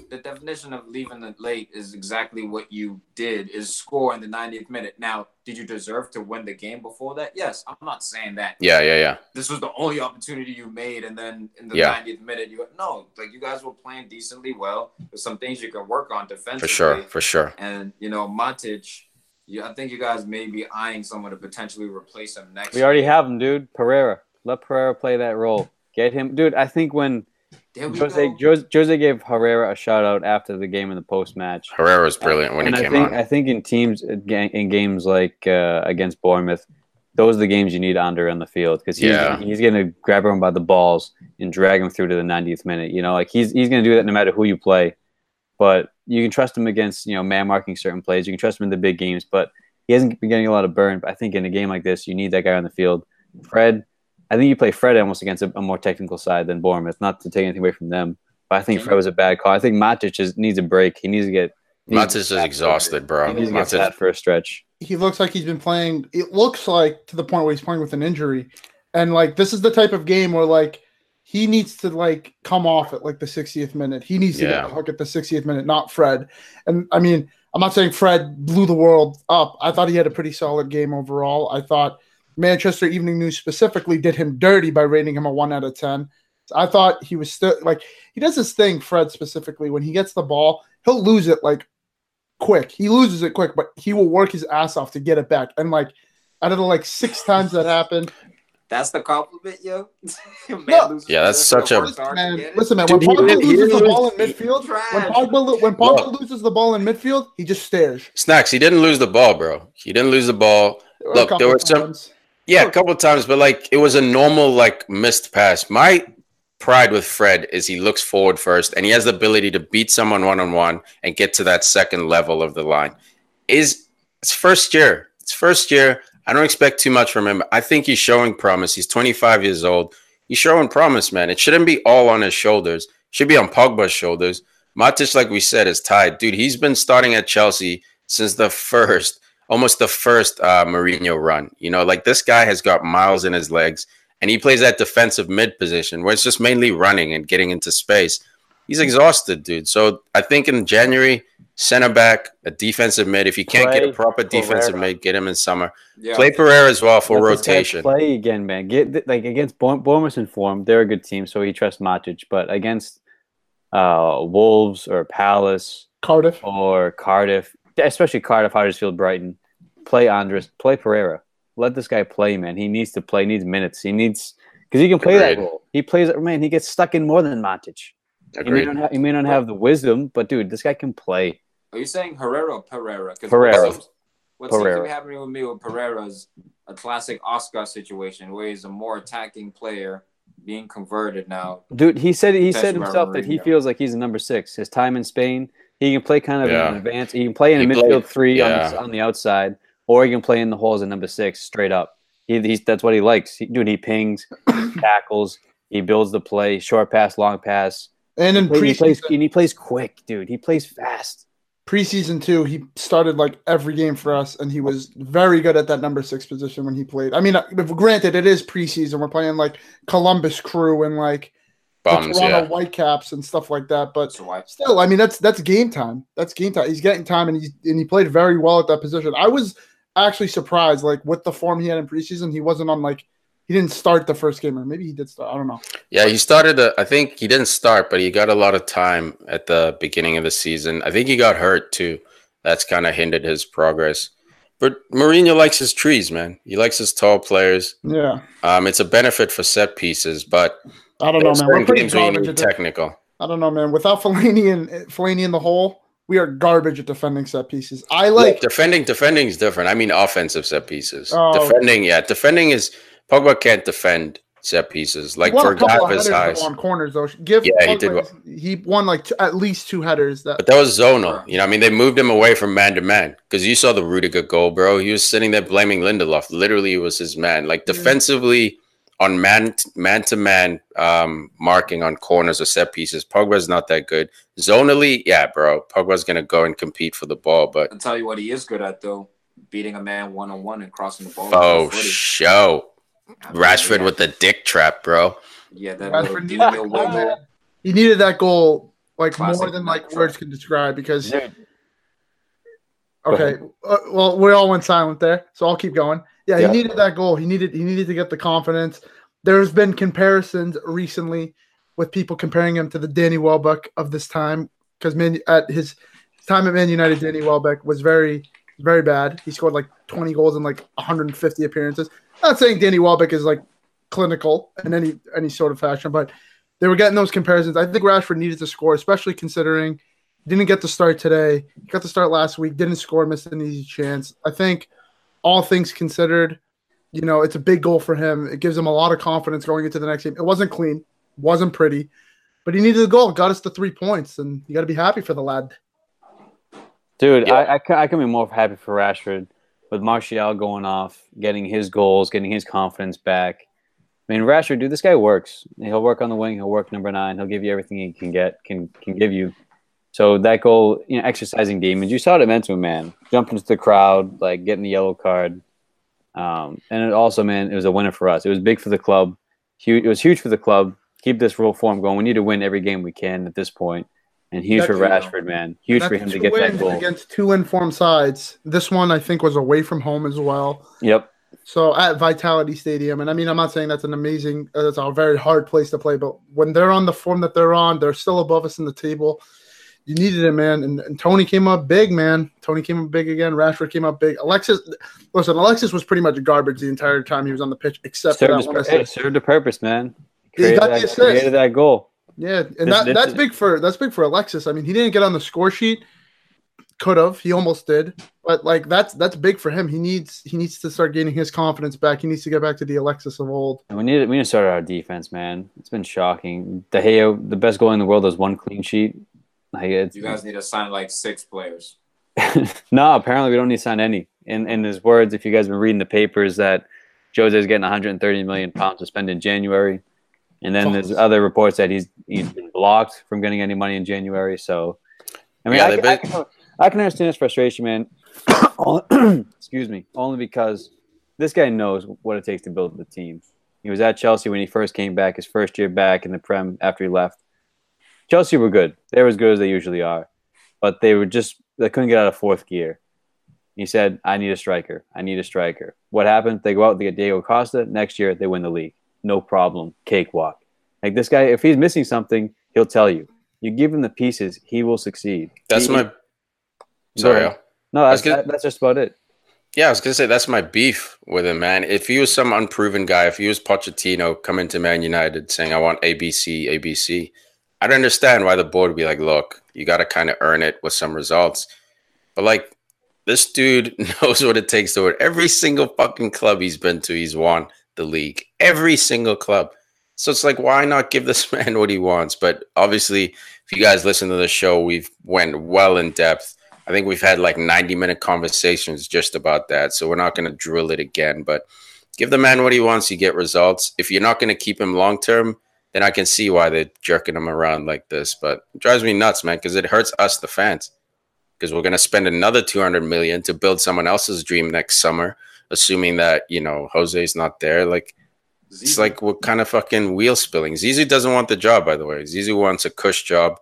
The definition of leaving it late is exactly what you did: is score in the 90th minute. Now, did you deserve to win the game before that? Yes, I'm not saying that. Yeah, yeah, yeah. This was the only opportunity you made, and then in the Yeah. 90th minute, you no, like you guys were playing decently well. There's some things you can work on defensively. For sure, for sure. And you know, Montage, you, I think you guys may be eyeing someone to potentially replace him next. We already year. have him, dude. Pereira. Let Pereira play that role. Get him, dude. I think when Jose. Jose Jose gave Herrera a shout out after the game in the post match. Herrera was brilliant when and he I came think on. I think in teams in games like uh, against Bournemouth, those are the games you need under on the field because he's Yeah. he's going to grab everyone by the balls and drag him through to the 90th minute. You know, like he's he's going to do that no matter who you play. But you can trust him against you know man marking certain plays. You can trust him in the big games, but he hasn't been getting a lot of burn. But I think in a game like this, you need that guy on the field. Fred, I think you play Fred almost against a, a more technical side than Bournemouth. Not to take anything away from them, but I think Fred was a bad call. I think Matic is, needs a break. He needs to get. he needs Matis to is get exhausted, bro. He needs to get that for a stretch. he looks like he's been playing. It looks like to the point where he's playing with an injury, and like this is the type of game where like he needs to like come off at like the 60th minute. He needs to Yeah. get the hook at the 60th minute, not Fred. And I mean, I'm not saying Fred blew the world up. I thought he had a pretty solid game overall. I thought Manchester Evening News specifically did him dirty by rating him a one out of ten. I thought he was still like he does this thing, Fred specifically, when he gets the ball, he'll lose it like quick. He loses it quick, but he will work his ass off to get it back. And like out of the like six times that happened, That's the compliment, yo. Man No. Yeah, that's such a- and works hard to man, listen, man, Dude, when he Pogba loses didn't the ball in midfield, Trash. when Pogba when Pogba Look. loses the ball in midfield, he just stares. Snacks, he didn't lose the ball, bro. He didn't lose the ball. There Look, there were some- times. Yeah, a couple times, but like it was a normal like missed pass. My pride with Fred is he looks forward first and he has the ability to beat someone one on one and get to that second level of the line. Is it's first year. It's first year. I don't expect too much from him. I think he's showing promise. He's 25 years old. He's showing promise, man. It shouldn't be all on his shoulders. It should be on Pogba's shoulders. Matic, like we said, is tied. Dude, he's been starting at Chelsea since the first, almost the first uh, Mourinho run. You know, like this guy has got miles in his legs, and he plays that defensive mid position where it's just mainly running and getting into space. He's exhausted, dude. So I think in January, center back, a defensive mid. If you can't get a Play proper defensive Pereira. mid, get him in summer. Yeah. Play Pereira as well for Let rotation. Play again, man. Get like against Bournemouth in form. They're a good team, so he trusts Matic. But against uh, Wolves or Palace Cardiff. or Cardiff, especially Cardiff, Huddersfield, Brighton, play Andreas, play Pereira. Let this guy play, man. He needs to play. He needs minutes. He needs because he can play that role. He plays it, man. He gets stuck in more than Matic. He may, not have, he may not have the wisdom, but dude, this guy can play. Are you saying Herrera or Pereira? 'Cause Pereira. What, seems, what seems to Pereira. be happening with me with Pereira is a classic Oscar situation where he's a more attacking player being converted now. Dude, he said he said That's himself that he feels like he's a number six. His time in Spain, he can play kind of Yeah. an advance. He can play in a He midfield played- three on, the, on the outside, or he can play in the holes at number six straight up. He, he's that's what he likes. He, dude, he pings, tackles, he builds the play, short pass, long pass. And in He plays and he plays quick, dude. He plays fast. Preseason two, he started like every game for us, and he was very good at that number six position when he played. I mean, uh, granted, it is preseason. We're playing like Columbus Crew and like the Toronto yeah. Whitecaps and stuff like that. But still, I mean, that's that's game time. That's game time. He's getting time, and he and he played very well at that position. I was actually surprised, like with the form he had in preseason, he wasn't on like he didn't start the first game, or maybe he did start. I don't know. Yeah, he started. I think he didn't start, but he got a lot of time at the beginning of the season. I think he got hurt too. That's kind of hindered his progress. But Mourinho likes his trees, man. He likes his tall players. Yeah, Um, it's a benefit for set pieces, but I don't know, man. We're pretty garbage at technical. I don't know, man. Without Fellaini and Fellaini in the hole, we are garbage at defending set pieces. I Like like. defending, defending is different. I mean, offensive set pieces. Oh, defending, yeah, defending is Pogba can't defend set pieces. Like he won for a a guy couple of of his headers size. on corners though. Give Yeah, he did his- He won like two, at least two headers. That But that was zonal. You know, I mean, they moved him away from man to man because you saw the Rudiger goal, bro. He was sitting there blaming Lindelof. Literally, it was his man. Like Yeah. defensively, on man man to man um marking on corners or set pieces, Pogba's not that good. Zonally, yeah, bro. Pogba's gonna go and compete for the ball, but I'll tell you what he is good at though: beating a man one on one and crossing the ball. oh show Rashford yeah. with the dick trap, bro. yeah, that Rashford little needed Dino that wiggle. goal. he needed that goal like Classic more than like words can describe because Dude, Go Okay. Uh, well, we all went silent there, so I'll keep going. Yeah, Yeah. he needed that goal. He needed he needed to get the confidence. There's been comparisons recently with people comparing him to the Danny Welbeck of this time because man at his time at Man United, Danny Welbeck was very very bad. He scored like 20 goals in like 150 appearances. Not saying Danny Welbeck is like clinical in any any sort of fashion, but they were getting those comparisons. I think Rashford needed to score, especially considering didn't get to start today. He got to start last week. Didn't score. Missed an easy chance. I think all things considered, you know, it's a big goal for him. It gives him a lot of confidence going into the next game. It wasn't clean, wasn't pretty, but he needed a goal. Got us the three points, and you got to be happy for the lad. Dude, Yeah. I, I, ca- I can be more happy for Rashford with Martial going off, getting his goals, getting his confidence back. I mean, Rashford, dude, this guy works. He'll work on the wing. He'll work number nine. He'll give you everything he can get, can can give you. So that goal, you know, exercising demons. You saw it meant to man. Jumping into the crowd, like getting the yellow card. Um, and it also, man, it was a winner for us. It was big for the club. Huge. It was huge for the club. Keep this real form going. We need to win every game we can at this point. And huge for Rashford, man. Huge for him to get that goal. against two informed sides. This one, I think, was away from home as well. Yep. So at Vitality Stadium, and I mean, I'm not saying that's an amazing, uh, that's a very hard place to play, but when they're on the form that they're on, they're still above us in the table. You needed it, man. And, and Tony came up big, man. Tony came up big again. Rashford came up big. Alexis, listen, Alexis was pretty much garbage the entire time he was on the pitch, except for served, that one pur- hey, served a purpose, man. He Created, got the assist. created that goal. Yeah, and This- that, this that's is- big for that's big for Alexis. I mean, he didn't get on the score sheet. Could have. He almost did. But like that's that's big for him. He needs he needs to start gaining his confidence back. He needs to get back to the Alexis of old. And we need we need to start our defense, man. It's been shocking. De Gea, the best goal in the world, has one clean sheet. Like it's, You guys need to sign like six players. no, apparently we don't need to sign any. In in his words, if you guys have been reading the papers, that Jose's getting 130 million pounds to spend in January, and then there's other reports that he's he's been blocked from getting any money in January. So, I mean, Yeah, I, they can, I, can, I can understand his frustration, man. Excuse me, only because this guy knows what it takes to build the team. He was at Chelsea when he first came back, his first year back in the Prem after he left. Chelsea were good. They were as good as they usually are, but they were just they couldn't get out of fourth gear. He said, "I need a striker. I need a striker." What happened? They go out, they get Diego Costa. Next year, they win the league. No problem. Cakewalk. Like this guy, if he's missing something, he'll tell you. You give him the pieces, he will succeed. That's He- my sorry. No, that's, that- that's just about it. Yeah, I was gonna say that's my beef with him, man. If he was some unproven guy, if he was Pochettino coming to Man United saying I want ABC, ABC, I'd understand why the board would be like, look, you got to kind of earn it with some results. But like, this dude knows what it takes to win. Every single fucking club he's been to, he's won the league. Every single club. So it's like, why not give this man what he wants? But obviously, if you guys listen to the show, we've went well in depth. I think we've had like 90 minute conversations just about that. So we're not going to drill it again. But give the man what he wants, you get results. If you're not going to keep him long term, then I can see why they're jerking him around like this. But it drives me nuts, man, because it hurts us, the fans. Because we're going to spend another 200 million to build someone else's dream next summer, assuming that, you know, Jose's not there. Like, it's like what kind of fucking wheel spilling. Zizou doesn't want the job, by the way. Zizou wants a cush job.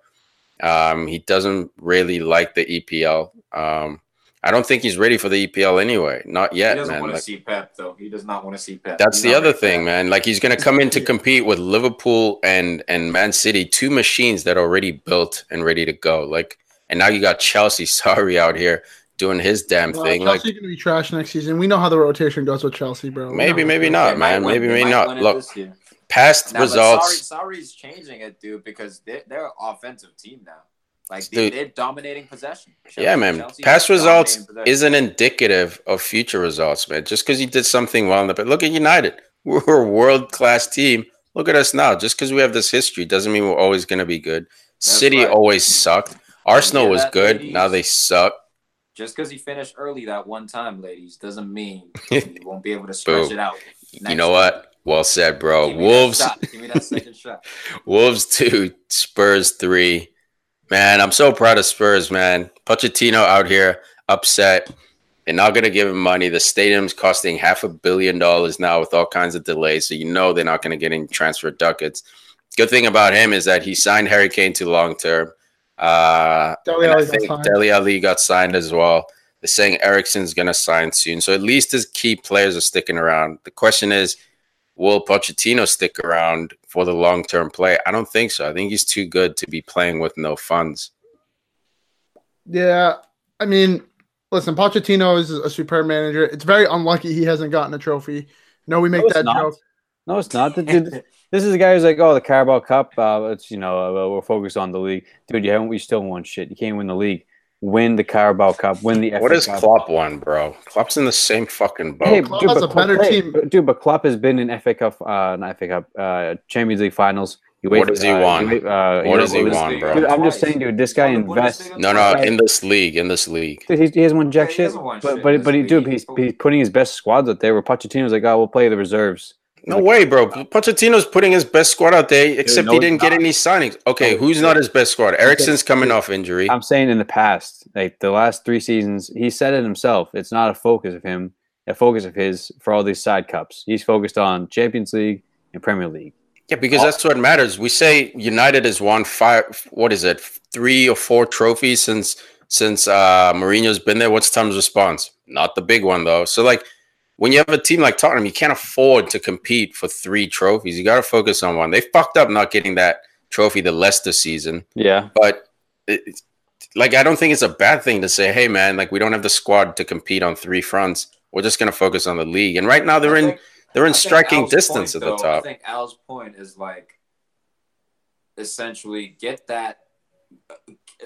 Um, he doesn't really like the EPL. Um, I don't think he's ready for the EPL anyway. Not yet, he doesn't man. want to Like, see Pep though. He does not want to see Pep. that's He's the other thing, that. man. Like he's going to come in to compete with Liverpool and and Man City, two machines that are already built and ready to go. Like, and now you got Chelsea, sorry, out here doing his damn Well, thing. Chelsea's Like, gonna be trash next season. We know how the rotation goes with Chelsea, bro. Maybe, know. maybe not, man. win- Maybe, maybe not. Look, past Now, results. Sorry, Sarri's changing it, dude, because they're, they're an offensive team now. Like Dude. they, are dominating possession. Yeah, man. Chelsea's Past results isn't indicative of future results, man. Just because you did something well in the but look at United. We're a world class team. Look at us now. Just because we have this history doesn't mean we're always going to be good. City right. always sucked. Arsenal hear was good. ladies? Now they suck. Just because he finished early that one time, ladies, doesn't mean he won't be able to stretch it out. You know time. what? Well said, bro. Wolves. Give me that second shot. Wolves two, Spurs three. Man, I'm so proud of Spurs, man. Pochettino out here upset. They're not going to give him money. The stadium's costing half a billion dollars now with all kinds of delays. So you know they're not going to get any transfer ducats. Good thing about him is that he signed Harry Kane to long term. Uh, Dele and I Alli got think signed. Dele Alli got signed as well. They're saying Eriksen's going to sign soon. So at least his key players are sticking around. The question is, will Pochettino stick around for the long term play? I don't think so. I think he's too good to be playing with no funds. Yeah, I mean, listen, Pochettino is a superb manager. It's very unlucky he hasn't gotten a trophy. No, we make No, that not. joke. No, it's not. The dude- this is a guy who's like, oh, the Carabao Cup. Uh, it's you know, uh, we're focused on the league, dude. You haven't. We still won shit. You can't win the league. Win the Carabao Cup. Win the. What FA is Cup. Klopp won, bro? Klopp's in the same fucking boat. Hey, Klopp dude, has but a better Klopp, hey, team. but- dude, but Klopp has been in FA Cup, uh, not FA Cup, uh, Champions League finals. You What does he uh, want? wait, uh, what does he want, bro? Dude, I'm just saying, dude, this guy He's won invests. No, no, in this league, in this league. Dude, he, he hasn't won jack Yeah, he shit. hasn't won But shit but in but he dude, he's, he's putting his best squads out there. Where Pochettino's like, oh, we'll play the reserves. No way, bro. Pochettino's putting his best squad out there, except no, he didn't get any signings. Okay, No, who's not his best squad? Eriksen's coming off injury. I'm saying in the past, like the last three seasons, he said it himself. It's not a focus of him, a focus of his for all these side cups. He's focused on Champions League and Premier League. Yeah, because that's what matters. We say United has won five. What is it? Three or four trophies since since uh, Mourinho's been there. What's Tom's response? Not the big one though. So like, when you have a team like Tottenham, you can't afford to compete for three trophies. You got to focus on one. They fucked up not getting that trophy the Leicester season, Yeah, but it, like I don't think it's a bad thing to say, hey man, like we don't have the squad to compete on three fronts. We're just gonna focus on the league. And right now they're I in think- they're in I striking Al's distance point, at the though, I think Al's point is like essentially get that, uh,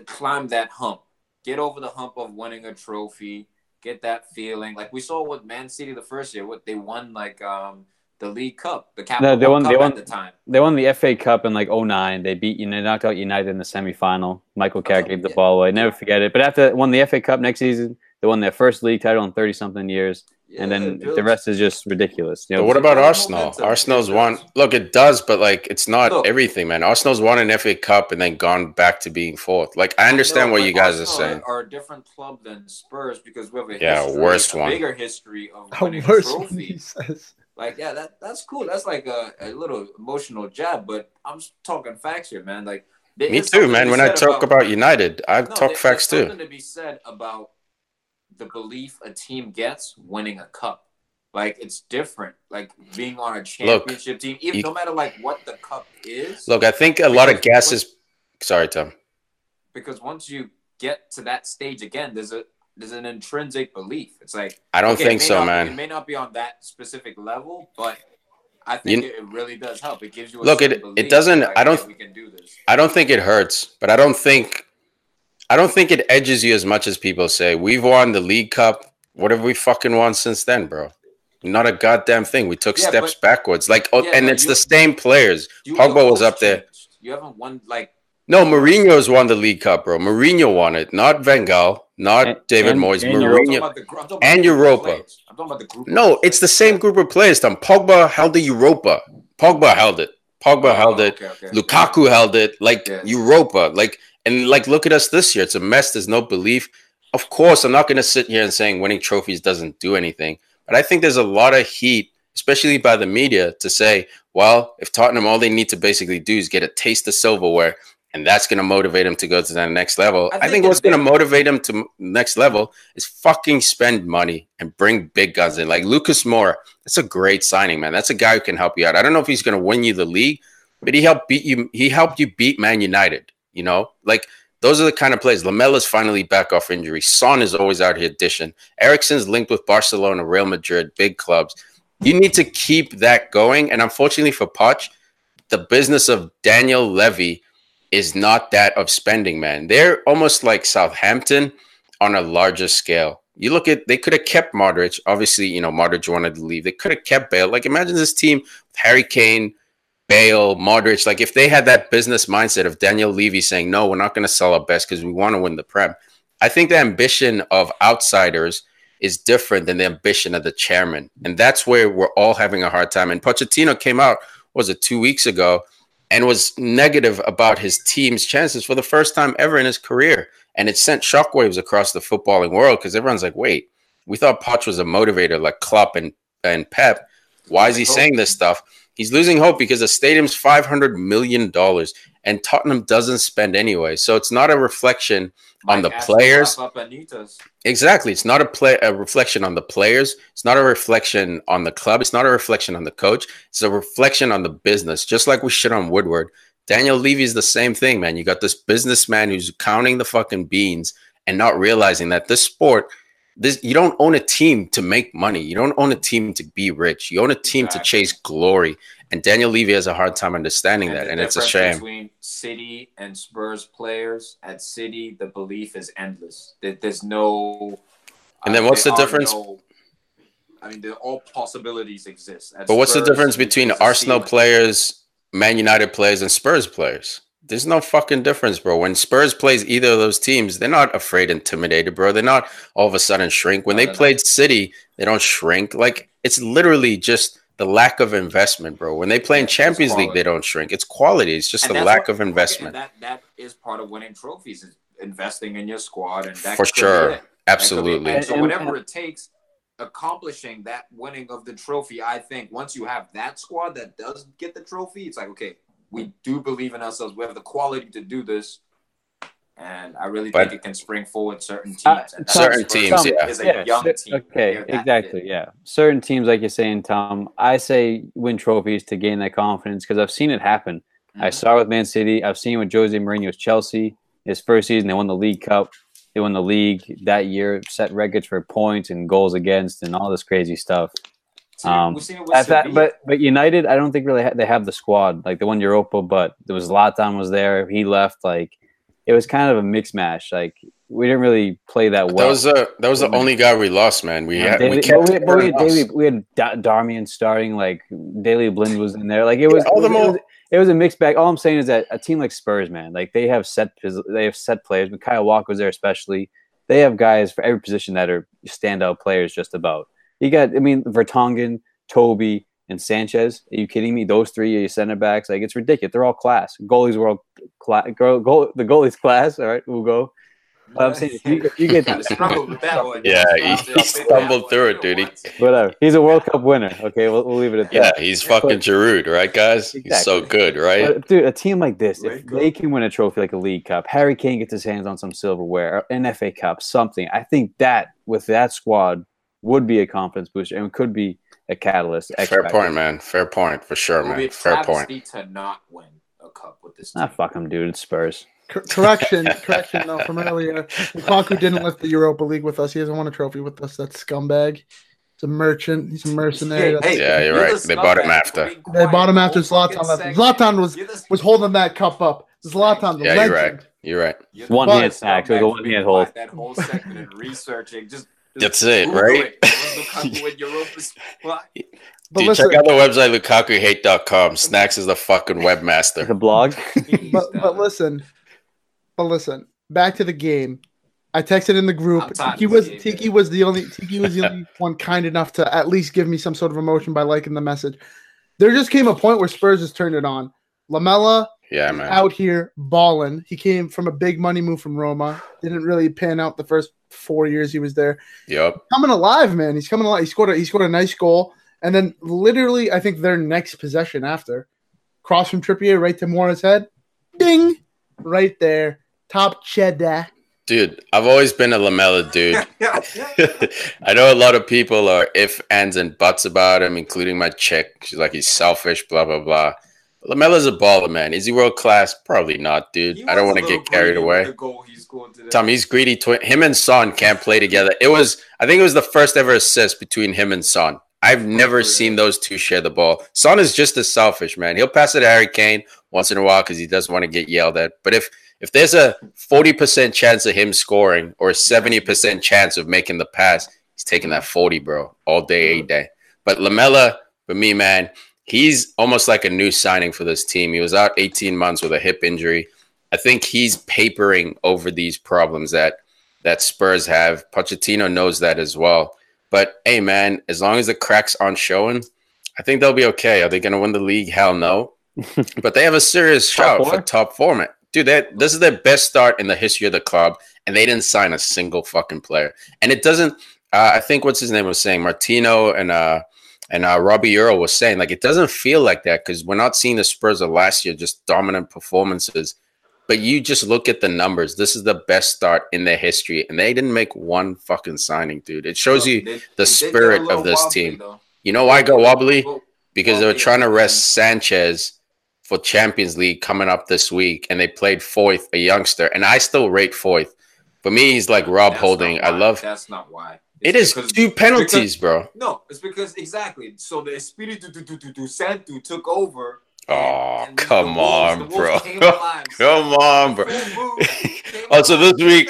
climb that hump, get over the hump of winning a trophy, get that feeling. Like we saw with Man City the first year, what they won like um the League Cup, the Capital no, they won- Cup they at won- the time. they won the FA Cup in like 09. They beat you know, knocked out United in the semifinal. Michael Carrick gave the ball away. Never forget it. But after they won the FA Cup next season, they won their first league title in 30 something years, and then the rest is just ridiculous. You know, But what about Arsenal? momentum. Arsenal's It won. Look, it does, but like it's not Look. everything, man. Arsenal's won an FA Cup and then gone back to being fourth. Like I understand No, what you guys are Arsenal saying. Are a different club than Spurs because we have a Yeah, history, worst a one. bigger history of A winning worse one, he trophies. says. Like, yeah, that that's cool. That's like a, a little emotional jab, but I'm just talking facts here, man. Like, Me too, something to man. When I said talk about, United, I No, talk there- facts there's too. Something to be said about the belief a team gets winning a cup. Like it's different. Like being on a championship team, even you- no matter like what the cup is. Look, I think a lot of gas is. Sorry, Tom. because once you get to that stage again, there's a there's an intrinsic belief. It's like I don't okay, think so, not- man. It may not be on that specific level, but I think You- it, really does help. It gives you a Look, it- certain it doesn't- like, I don't- can do this. I don't think it hurts, but I don't think I don't think it edges you as much as people say. We've won the League Cup. What have we fucking won since then, bro? Not a goddamn thing. We took Yeah, steps but- backwards. Like, oh, Yeah, and it's you- the same players. Pogba was coach up there. changed. You haven't won like No, Mourinho's won the League Cup, bro. Mourinho won it, not Van Gaal, not And- David and- Moyes. and I'm talking Mourinho. about the I'm talking about and the group of Europa. I'm talking about the group. No, of it's the same group of players. Tom Pogba held the Europa. Pogba held it. Pogba Oh, held it. okay, okay. Lukaku held it, like Yeah. Europa, like and like look at us this year. It's a mess. There's no belief. Of course, I'm not going to sit here and saying winning trophies doesn't do anything, but I think there's a lot of heat, especially by the media, to say, well, if Tottenham all they need to basically do is get a taste of silverware, and that's going to motivate them to go to the next level. I I think think, what's going to motivate them to next level is fucking spend money and bring big guns in. Like Lucas Moura, that's a great signing, man. That's a guy who can help you out. I don't know if he's going to win you the league, but he helped beat you. He helped you beat Man United. You know, like those are the kind of plays. Lamela's finally back off injury. Son is always out here dishing. Eriksen's linked with Barcelona, Real Madrid, big clubs. You need to keep that going. And unfortunately for Poch, the business of Daniel Levy is not that of spending, man. They're almost like Southampton on a larger scale. You look at they could have kept Modric. Obviously, you know, Modric wanted to leave. They could have kept Bale. Like imagine this team with Harry Kane, Bale, Modric. Like if they had that business mindset of Daniel Levy saying, "No, we're not going to sell our best because we want to win the Prem." I think the ambition of outsiders is different than the ambition of the chairman, and that's where we're all having a hard time. And Pochettino came out was it two weeks ago and was negative about his team's chances for the first time ever in his career, and it sent shockwaves across the footballing world because everyone's like, "Wait, we thought Poch was a motivator like Klopp and and Pep. Why is he oh. saying this stuff?" He's losing hope because the stadium's five hundred million dollars, and Tottenham doesn't spend anyway. So it's not a reflection on the players. Exactly, it's not a play a reflection on the players. It's not a reflection on the club. It's not a reflection on the coach. It's a reflection on the business. Just like we shit on Woodward, Daniel Levy is the same thing, man. You got this businessman who's counting the fucking beans and not realizing that this sport. This you don't own a team to make money. You don't own a team to be rich. You own a team to chase glory. And Daniel Levy has a hard time understanding that, and it's a shame. Between City and Spurs players, at City, the belief is endless. There- There's no. And then uh, what's the difference- no- I mean, all possibilities exist. At But what's the difference between Arsenal players, Man United players, and Spurs players? There's no fucking difference, bro. When Spurs plays either of those teams, they're not afraid, intimidated, bro. They're not all of a sudden shrink. When they they're played City, they don't shrink. Like it's literally just the lack of investment, bro. When they play in Champions League, they don't shrink. It's quality. It's just And a that's lack what- of investment. and that that is part of winning trophies is investing in your squad, and that For sure. it. That could be it. Absolutely. So whatever it takes, accomplishing that winning of the trophy, I think once you have that squad that does get the trophy, it's like okay, we do believe in ourselves. We have the quality to do this, and I really But- think it can spring forward certain teams. Uh, and that's Certain Spurs teams, yeah. is a Yeah, young team. Okay, They're exactly. fit. Yeah, certain teams, like you're saying, Tom. I say win trophies to gain that confidence because I've seen it happen. I Mhm. saw it with Man City. I've seen it with Jose Mourinho's Chelsea. His first season, they won the League Cup. They won the league that year, set records for points and goals against, and all this crazy stuff. See, Um, we've seen it with That's that, but but United, I don't think really ha- they have the squad like the one Europa, but there was Latan was there. He left. Like it was kind of a mix match. Like we didn't really play that well. That was uh, that was the only guy we lost, man. We had, Daley- we kept we, but we had. Daley, we had Da- Darmian starting, like Daley Blind was in there. Like it was, all it, the was, it, was it was a mixed bag. All I'm saying is that a team like Spurs, man, like they have set they have set players. But Kyle Walker was there, especially. They have guys for every position that are standout players. Just about. You got, I mean, Vertonghen, Toby, and Sanchez. Are you kidding me? Those three are your center backs. Like it's ridiculous. They're all class. Goalies world class. Goal, goal, the goalies class. All right, Ugo. But I'm saying if you, if you get Kinda struggled with that one. Yeah, he- he stumbled through it, dude. Whatever, he's a World Cup winner. Okay, we'll, we'll leave it at Yeah, that. Yeah, he's fucking Giroud, right, guys? He's so good, right? But, dude, a team like this, if they can win a trophy like a League Cup, Harry Kane gets his hands on some silverware, or an FA Cup, something. I think that with that squad would be a confidence booster and could be a catalyst. X Fair factor. point, man. Fair point for sure, It would be man. Fair point. travesty to not win a cup with this Not Ah, fuck him, dude. It's Spurs. Cor- correction, correction. though from earlier, Lukaku didn't lift the Europa League with us. He hasn't won a trophy with us. That's scumbag. He's a merchant. He's a mercenary. Hey, hey, Yeah, you're the right. They bought him after. Be They bought him quiet after the Zlatan left. Zlatan was the- was holding that cup up. Zlatan, the Yeah, you're right. You're right. you're One But- hand snacks with a one for being hand hold. That whole segment and researching. Just, just That's it, Google right? it. Was Lukaku in Europa's spot? But Dude, listen, check out the website lukakuhate.com. Snacks is the fucking webmaster. The blog. but, but listen, but listen. Back to the game. I texted in the group. I'm Tiki was game, Tiki was the only Tiki was the only one kind enough to at least give me some sort of emotion by liking the message. There just came a point where Spurs just turned it on. Lamela Yeah, man. out here balling. He came from a big money move from Roma. Didn't really pan out the first four years he was there. Yep, Coming alive, man. He's coming alive. He scored a, he scored a nice goal, and then literally, I think their next possession after cross from Trippier right to Moura's head, ding, right there, top cheddar. Dude, I've always been a Lamela dude. I know a lot of people are if, ands, and buts about him, including my chick. She's like, he's selfish, blah, blah, blah. Lamela's a baller, man. Is he world class? Probably not, dude. I don't want to get carried away. the goal he scored today. Tom, he's greedy. Twi- him and Son can't play together. It was, I think it was the first ever assist between him and Son. I've never oh, Yeah. seen those two share the ball. Son is just as selfish, man. He'll pass it to Harry Kane once in a while because he doesn't want to get yelled at. But if if there's a 40% chance of him scoring or a 70% chance of making the pass, he's taking that 40, bro, all day, eight day. But Lamela, for me, man, he's almost like a new signing for this team. He was out 18 months with a hip injury. I think he's papering over these problems that that Spurs have. Pochettino knows that as well. But hey, man, as long as the cracks aren't showing, I think they'll be okay. Are they going to win the league? Hell no. but they have a serious shot four? for top four, man. Dude, that this is their best start in the history of the club, and they didn't sign a single fucking player. And it doesn't. Uh, I think what's his name was saying Martino and uh and uh, Robbie Earle was saying like it doesn't feel like that because we're not seeing the Spurs of last year just dominant performances. But you just look at the numbers. This is the best start in their history, and they didn't make one fucking signing, dude. It shows you They- the spirit of this wobbly, team. though. You know why I go wobbly? Because they were trying to rest Sanchez for Champions League coming up this week, and they played Foyth, a youngster, and I still rate Foyth. For me, he's like Rob That's Holding. I love. That's not why. It It's because- two penalties, bro. No, it's because exactly. So the Espiritu tu- tu- tu- tu Santo took over. Oh, and the come Wolves- on, the Wolves bro. came. Come on, bro. Full move, came Oh, so this week,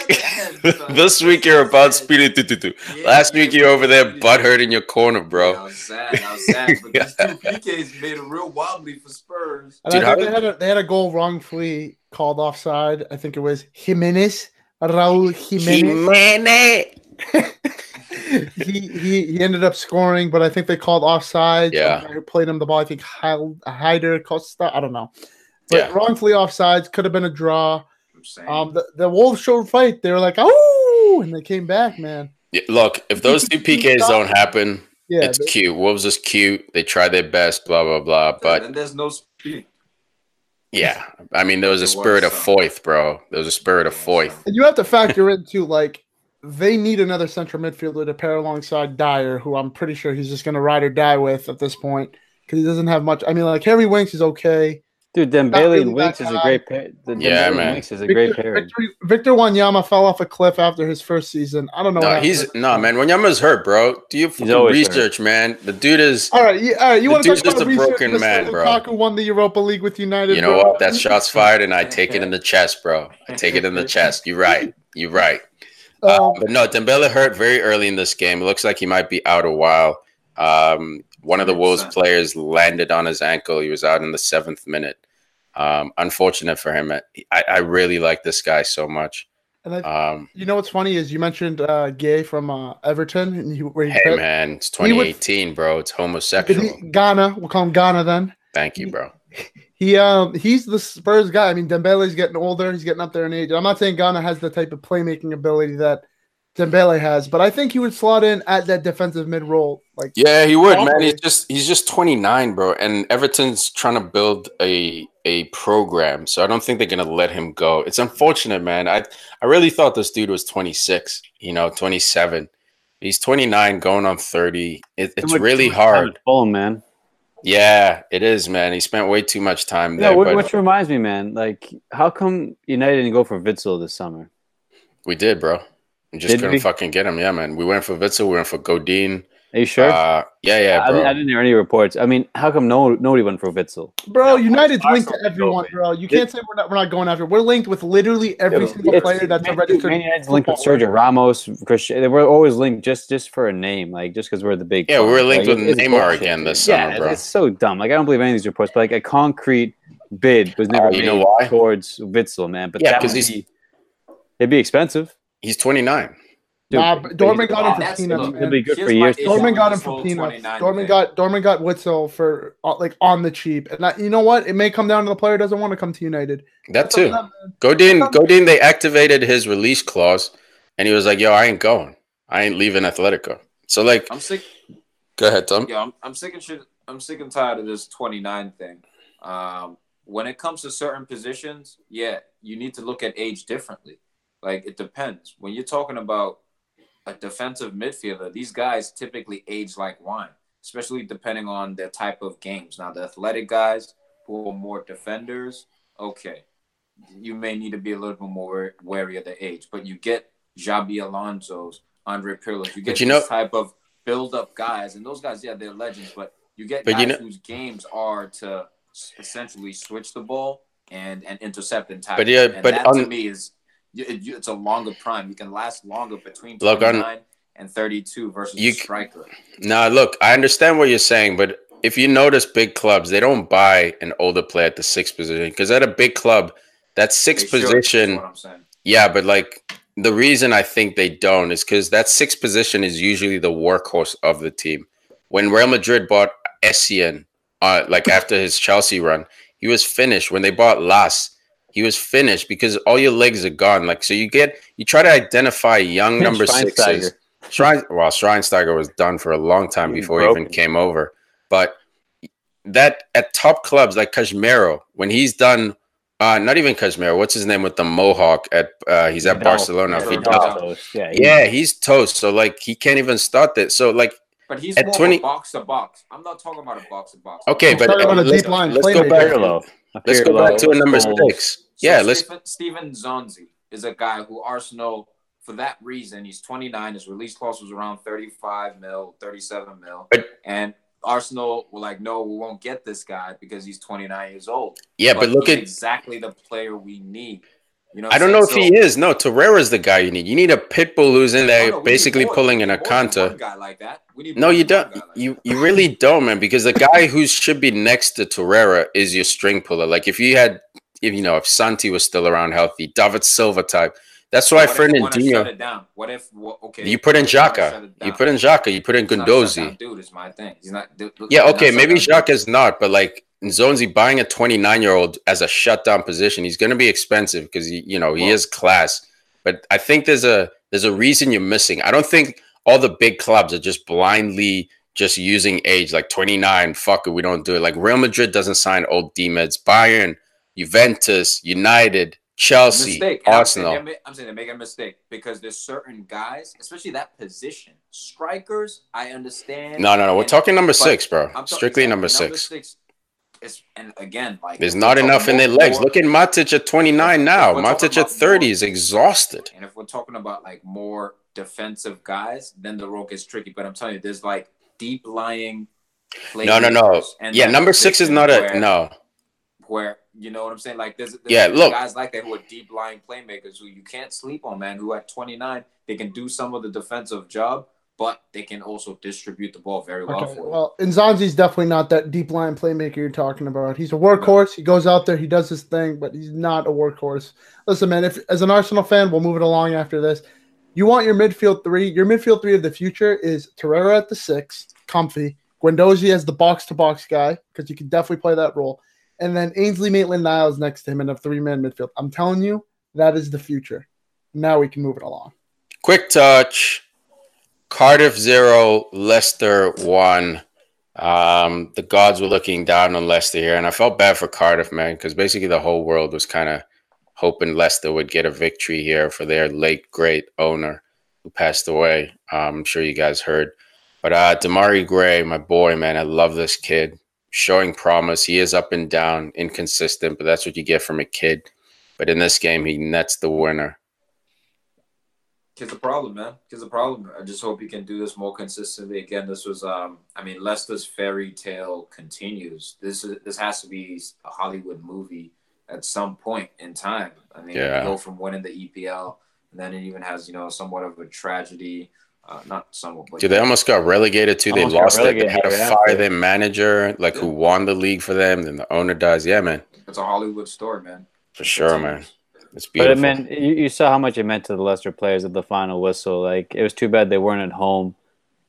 Look at this week you're about Yeah, speedy. do, do, do. yeah, Last yeah, week you're over there, yeah. butt hurt in your corner, Yeah, I bro. was sad. I was sad. But these two PKs made it real wobbly for Spurs. And Dude, I think they had a they had a goal wrongfully called offside. I think it was Jimenez, Raul Jimenez. he, he he ended up scoring, but I think they called offside. Yeah. Who played him the ball. I think Hal- Helder Costa. I don't know, but Yeah. wrongfully offsides could have been a draw. Um, the, the Wolves showed fight. They were like, oh, and they came back, man. Yeah, Look, if those two PKs don't happen, Yeah, it's they- cute. Wolves is cute. They try their best, blah blah blah. But then there's no speed. yeah, I mean, there was a spirit of some. Foyth, bro. There was a spirit of Foyth. And you have to factor into like they need another central midfielder to pair alongside Dier, who I'm pretty sure he's just going to ride or die with at this point because he doesn't have much. I mean, like Harry Winks is okay. Dude, Dembele really and Winks is a great pair. The Yeah, Dembele man. Winks is a great pair. Victor, Victor Wanyama fell off a cliff after his first season. I don't know. what No, happened he's to him. no man. Wanyama's hurt, bro. Do you fucking always hurt. research, man? The dude is. All right, yeah, all right. You want to dude's talk about just a research? broken Mr. man, bro. Lukaku won the Europa League with United. You know bro. what? That shot's fired, and I take it in the chest, bro. I take it in the chest. You're right. You're right. Um, But no, Dembele hurt very early in this game. It looks like he might be out a while. Um, one of the Wolves players landed on his ankle. He was out in the seventh minute. Um, unfortunate for him. I, I really like this guy so much. and I, Um, you know what's funny is you mentioned uh, Gay from uh, Everton, and he, where he hey, played- man, it's He would- 2018, bro. It's homosexual. he- Gana. We'll call him Gana then. Thank you, bro. He um he's the Spurs guy. I mean, Dembele's getting older. He's getting up there in age. I'm not saying Gana has the type of playmaking ability that Dembele has, but I think he would slot in at that defensive mid role. Like, Yeah, he would, man. Probably. He's just he's just 29, bro. And Everton's trying to build a a program, so I don't think they're gonna let him go. It's unfortunate, man. I I really thought this dude was 26, you know, 27. He's 29, going on 30. It, it's really too much time hard. at Fulham, man. Yeah, it is, man. He spent way too much time Yeah, there, which, but which reminds me, man. Like, how come United didn't go for Witsel this summer? we did, bro. We just Did couldn't we? fucking get him. Yeah, man. We went for Witsel, we went for Godin. Are you sure? Uh, yeah, yeah, I, bro. didn't- I didn't hear any reports. I mean, how come no nobody went for Witsel? Bro, Yeah, United's linked to everyone, bro. You can't say we're not we're not going after. We're linked with literally every single player that's a Man- registered. Man United's linked with. Sergio Ramos, Christian. They were always linked just just for a name, like just because we're the big. Yeah, we're linked Like, with Neymar bullshit, again this yeah, summer, it's- bro. It's so dumb. Like I don't believe any of these reports, but like a concrete bid was never Oh, you know made why? towards Witsel, man. But Yeah, that 'cause would he's- be, it'd be expensive. He's 29. Dude, Nah, but but Dortmund got him for that's- peanuts, look, It'll be good for years. to issue come. Dortmund got him for peanuts. 29 Dortmund got Dortmund got Witsel for uh, like on the cheap, and that, you know what? It may come down to the player doesn't want to come to United. That That's up to too. them, man. Godin, That's Godin, they activated his release clause, and he was like, "Yo, I ain't going. I ain't leaving Atletico." So like, I'm sick. go ahead, Tom. Yeah, I'm, I'm sick and shit. I'm sick and tired of this 29 thing. Um, when it comes to certain positions, yeah, you need to look at age differently. Like it depends. When you're talking about a defensive midfielder, these guys typically age like wine, especially depending on their type of games. Now, the athletic guys who are more defenders, okay, you may need to be a little bit more wary of the age. But you get Xabi Alonso's, Andre Pirlo, you get you this know- type of build-up guys, and those guys, yeah, they're legends. But you get But guys you know- whose games are to essentially switch the ball and and intercept and tackle. But yeah, and but that on- to me is you- it- it's a longer prime. You can last longer between Look, 29 and 32 versus You striker. Now, look, I understand what you're saying, but if you notice, big clubs they don't buy an older player at the sixth position because at a big club, that They sixth is position, what yeah, but like the reason I think they don't is because that sixth position is usually the workhorse of the team. When Real Madrid bought Essien, uh, like after his Chelsea run, he was finished. When they bought Lass, he was finished because all your legs are gone. Like so, you get you try to identify young number sixes. Schweinsteiger. Shrine, well, Schweinsteiger was done for a long time He was before he even came over. But that at top clubs like Casemiro, when he's done, uh, not even Casemiro, what's his name with the Mohawk at uh, he's at Vidal. Barcelona. Yeah, Vidal. Vidal. Yeah, he- Yeah, he's toast. So like he can't even start that. So like But he's At more 20 of a box to box. I'm not talking about a box to box. okay, I'm but talking uh, about a let's, deep line let's go playmaker. back. Pirlo. Let's go back to a number Scholes. six. Yeah, let's. Stephen, Steven Nzonzi is a guy who Arsenal, for that reason, he's 29. His release clause was around 35 mil, 37 mil. But- and Arsenal were like, no, we won't get this guy because he's 29 years old. Yeah, but look he's at. exactly the player we need. You know, I don't know if he is. No, Torreira's the guy you need. You need a pit bull who's in there, no, basically more- pulling we an need more than Akanta. one guy like that. No, you don't. like You you really don't, man. Because the guy who should be next to Torreira is your string puller. Like if you had, if you know, if Santi was still around healthy, David Silva type. That's why What if you shut Fernandinho. it down? What if? What, okay, You put in Xhaka. you wanna shut Xhaka. it You down? put in Xhaka. You put in He's not a shutdown Guendouzi. Dude, is my thing. He's not. dude, Yeah, okay, maybe shutdown dude. Xhaka is not, but like Nzonzi buying a 29 year old as a shutdown position, he's going to be expensive because he, you know, he Well- is class. But I think there's a there's a reason you're missing. I don't think all the big clubs are just blindly just using age like 29. Fuck it, we don't do it. Like Real Madrid doesn't sign old D meds. Bayern, Juventus, United, Chelsea, mistake. And I'm saying Arsenal. I'm saying they're making a mistake because there's certain guys, especially that position, strikers. I understand. No, no, no. We're talking number six, bro. I'm Strictly exactly, number six. Is, and again, like There's not enough in their legs. more- Look at Matic at 29 now. Matic at 30 more- is exhausted. And if we're talking about like more defensive guys, then the role gets tricky. But I'm telling you, there's like deep lying. No, no, no. Yeah, number six is not a no. Where you know what I'm saying? Like there's, there's Yeah, look. guys like that who are deep lying playmakers who you can't sleep on, man. Who at 29 they can do some of the defensive job, but they can also distribute the ball very well Okay, for you. well, Nzonzi's definitely not that deep line playmaker you're talking about. He's a workhorse. He goes out there, he does his thing, but he's not a workhorse. Listen, man, if as an Arsenal fan, we'll move it along after this. You want your midfield three. Your midfield three of the future is Torreira at the six, comfy. Guendouzi as the box to box guy because you can definitely play that role, and then Ainsley Maitland-Niles next to him in a three man midfield. I'm telling you, that is the future. Now we can move it along. Quick touch. Cardiff zero, Leicester one. Um, the gods were looking down on Leicester here, and I felt bad for Cardiff, man, because basically the whole world was kind of hoping Leicester would get a victory here for their late great owner who passed away. Um, I'm sure you guys heard. But uh Demarai Gray, my boy, man, I love this kid. Showing promise. He is up and down, inconsistent, but that's what you get from a kid. But in this game, he nets the winner. Here's the problem, man. Here's the problem. I just hope he can do this more consistently. Again, this was, um, I mean, Leicester's fairy tale continues. This is this has to be a Hollywood movie at some point in time. I mean, Yeah. you go from winning the EPL, and then it even has, you know, somewhat of a tragedy. Uh, not somewhat, but Dude, they almost got relegated too. They lost it. They had to right fire their manager, like who won the league for them. Then the owner dies. Yeah, man, it's a Hollywood story, man. for sure, man. It's But beautiful. it meant you, you saw how much it meant to the Leicester players at the final whistle. Like it was too bad they weren't at home,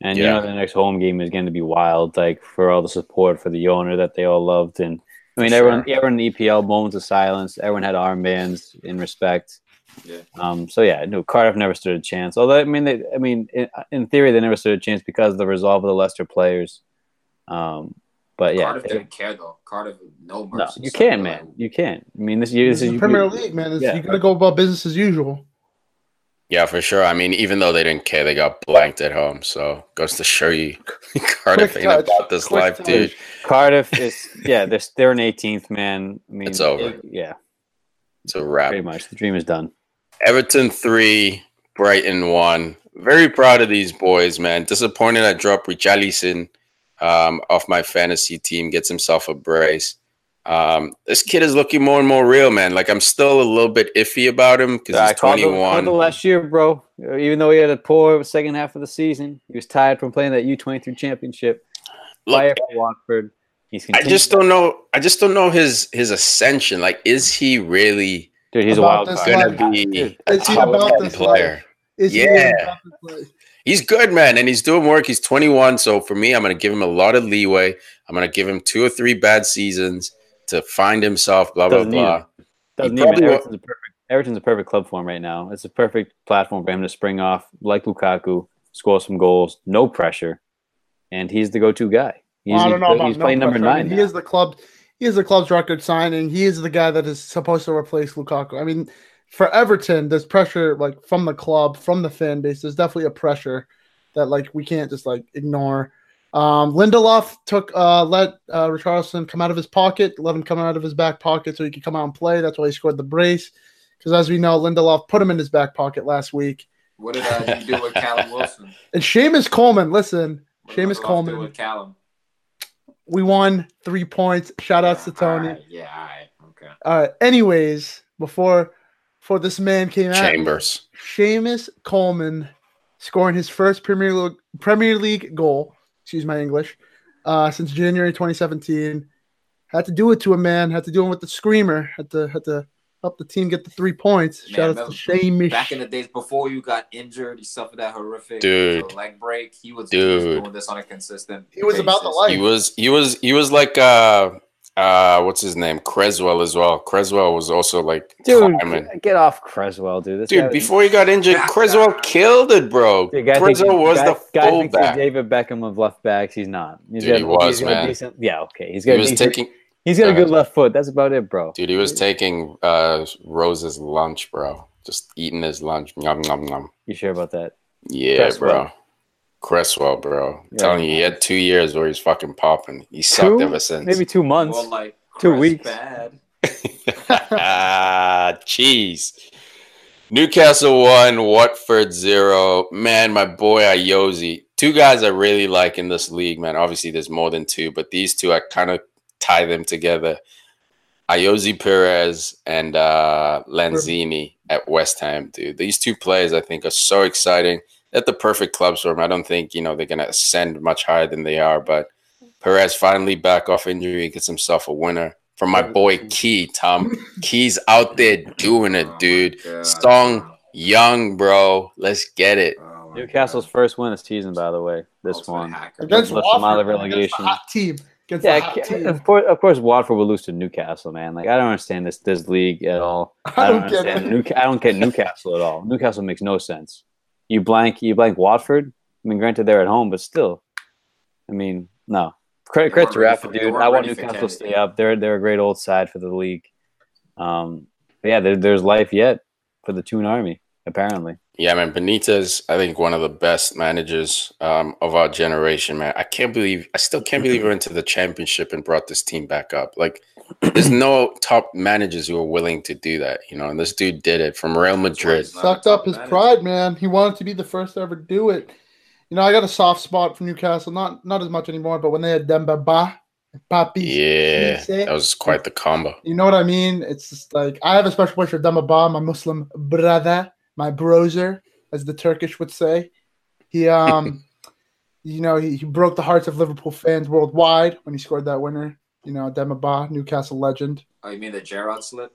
and you know the next home game is going to be wild. Like for all the support for the owner that they all loved, and I mean For everyone, everyone in the EPL moments of silence. Everyone had armbands in respect. Yeah. Um. So yeah, no, Cardiff never stood a chance. Although I mean, they, I mean, in, in theory, they never stood a chance because of the resolve of the Leicester players. Um. But yeah, Cardiff they- didn't care though. Cardiff, no mercy. no, you can't, man. like, You can't. I mean, this year, This this is is the Premier League, man. It's, Yeah. You got to go about business as usual. yeah, for sure. I mean, even though they didn't care, they got blanked at home. So goes to show you, Cardiff Quick ain't touch. about this Quick life, touch. dude. Cardiff is yeah, they're they're an 18th man. I mean, It's over. it- yeah, It's a wrap. pretty much. The dream is done. Everton three, Brighton one. Very proud of these boys, man. Disappointed I dropped Richarlison um, off my fantasy team. Gets himself a brace. Um, this kid is looking more and more real, man. Like I'm still a little bit iffy about him because I he's called the, 21. called the last year, bro. Even though he had a poor second half of the season, he was tired from playing that U23 championship. Look, Fire for Watford. He's I just don't know. I just don't know his his ascension. Like, is he really dude. He's a wild card. gonna be Is he top about 10 this player? Is he Yeah. really about this life? He's good, man, and he's doing work. He's 21, so for me, I'm going to give him a lot of leeway. I'm going to give him two or three bad seasons to find himself. Blah blah Doesn't need blah. Doesn't He even. Everton's a perfect. Everton's a perfect club for him right now. It's a perfect platform for him to spring off like Lukaku, score some goals, no pressure, and he's the go-to guy. He's, Well, I don't know he's, about he's no playing number pressure. I nine. mean, he now. is the club. He is the club's record signing. And he is the guy that is supposed to replace Lukaku. I mean, for Everton, there's pressure like from the club, from the fan base. There's definitely a pressure that like we can't just like ignore. Um, Lindelof took uh, let uh, Richarlison come out of his pocket, let him come out of his back pocket so he could come out and play. That's why he scored the brace. Because as we know, Lindelof put him in his back pocket last week. What did uh, you do with Callum Wilson? And Seamus Coleman, listen, What Seamus Coleman, with Callum. we won three points. Shout outs to Tony. alright, Yeah, all right. Okay. All right. Anyways, before before this man came out, Chambers. Seamus Coleman scoring his first Premier League Premier League goal. Excuse my English. Uh, since January 2017, had to do it to a man. Had to do it with the screamer. Had to had to help the team get the three points. Man, Shout out to was Seamus. Back in the days before you got injured, he suffered that horrific Dude. leg break. He was, Dude. doing this on a consistent. He was about the life. He was he was he was like uh uh what's his name? Cresswell as well. Cresswell was also like Dude, climbing. get off Cresswell, dude. This Dude, guy- before he got injured, Cresswell killed it, bro. The guy thinks- Cresswell was guy, the guy thinks fullback. David Beckham of left backs. He's not. He's Dude, he was, got man. Decent, yeah, okay. He's He got. a was decent- taking he's got a good left foot. That's about it, bro. dude, he was taking uh Rose's lunch, bro. Just eating his lunch. Nom nom nom. You sure about that? Yeah, Cresswell. bro. Cresswell, bro. I'm Yeah. telling you, he had two years where he's fucking popping. He sucked Two? ever since. Maybe two months. Well, like Two Crest weeks. Bad. ah, cheese. Newcastle one, Watford zero. Man, my boy Ayoze. Two guys I really like in this league, man. Obviously, there's more than two, but these two I kind of tie them together. Ayoze Perez and uh, Lanzini at West Ham, dude. These two players I think are so exciting. They're the perfect clubs for him. I don't think you know they're gonna ascend much higher than they are, but Perez finally back off injury, gets himself a winner. From my boy Ki, Tom. Ki's out there doing it, Oh dude. God. Strong, young, bro. Let's get it. Oh Newcastle's God. first win of the season, by the way. This Ultimate one. hacker. against Let's come out of Watford, against relegation. hot team. Against Yeah, the hot team. of course, of course, Watford will lose to Newcastle, man. Like I don't understand this this league at all. I don't get understand it. New, I don't get Newcastle at all. Newcastle makes no sense. You blank, you blank Watford. I mean, granted they're at home, but still, I mean, no. Credit, credit to Rafa, dude. I want Newcastle to stay up. They're they're a great old side for the league. Um, yeah, there, there's life yet for the Toon Army. Apparently, Yeah, man. Benitez, I think one of the best managers um, of our generation, man. I can't believe, I still can't believe we're into the championship and brought this team back up. Like, there's no top managers who are willing to do that, you know. And this dude did it from Real Madrid. Sucked up his manager. pride, man. He wanted to be the first to ever do it. You know, I got a soft spot for Newcastle. Not not as much anymore, but when they had Demba Ba, Papi, Yeah, That's that was quite the combo. you know what I mean? It's just like I have a special place for Demba Ba, my Muslim brother, my broser, as the Turkish would say. He um you know, he, he broke the hearts of Liverpool fans worldwide when he scored that winner. You know, Demba Ba, Newcastle legend. Oh, you mean the Gerrard slip?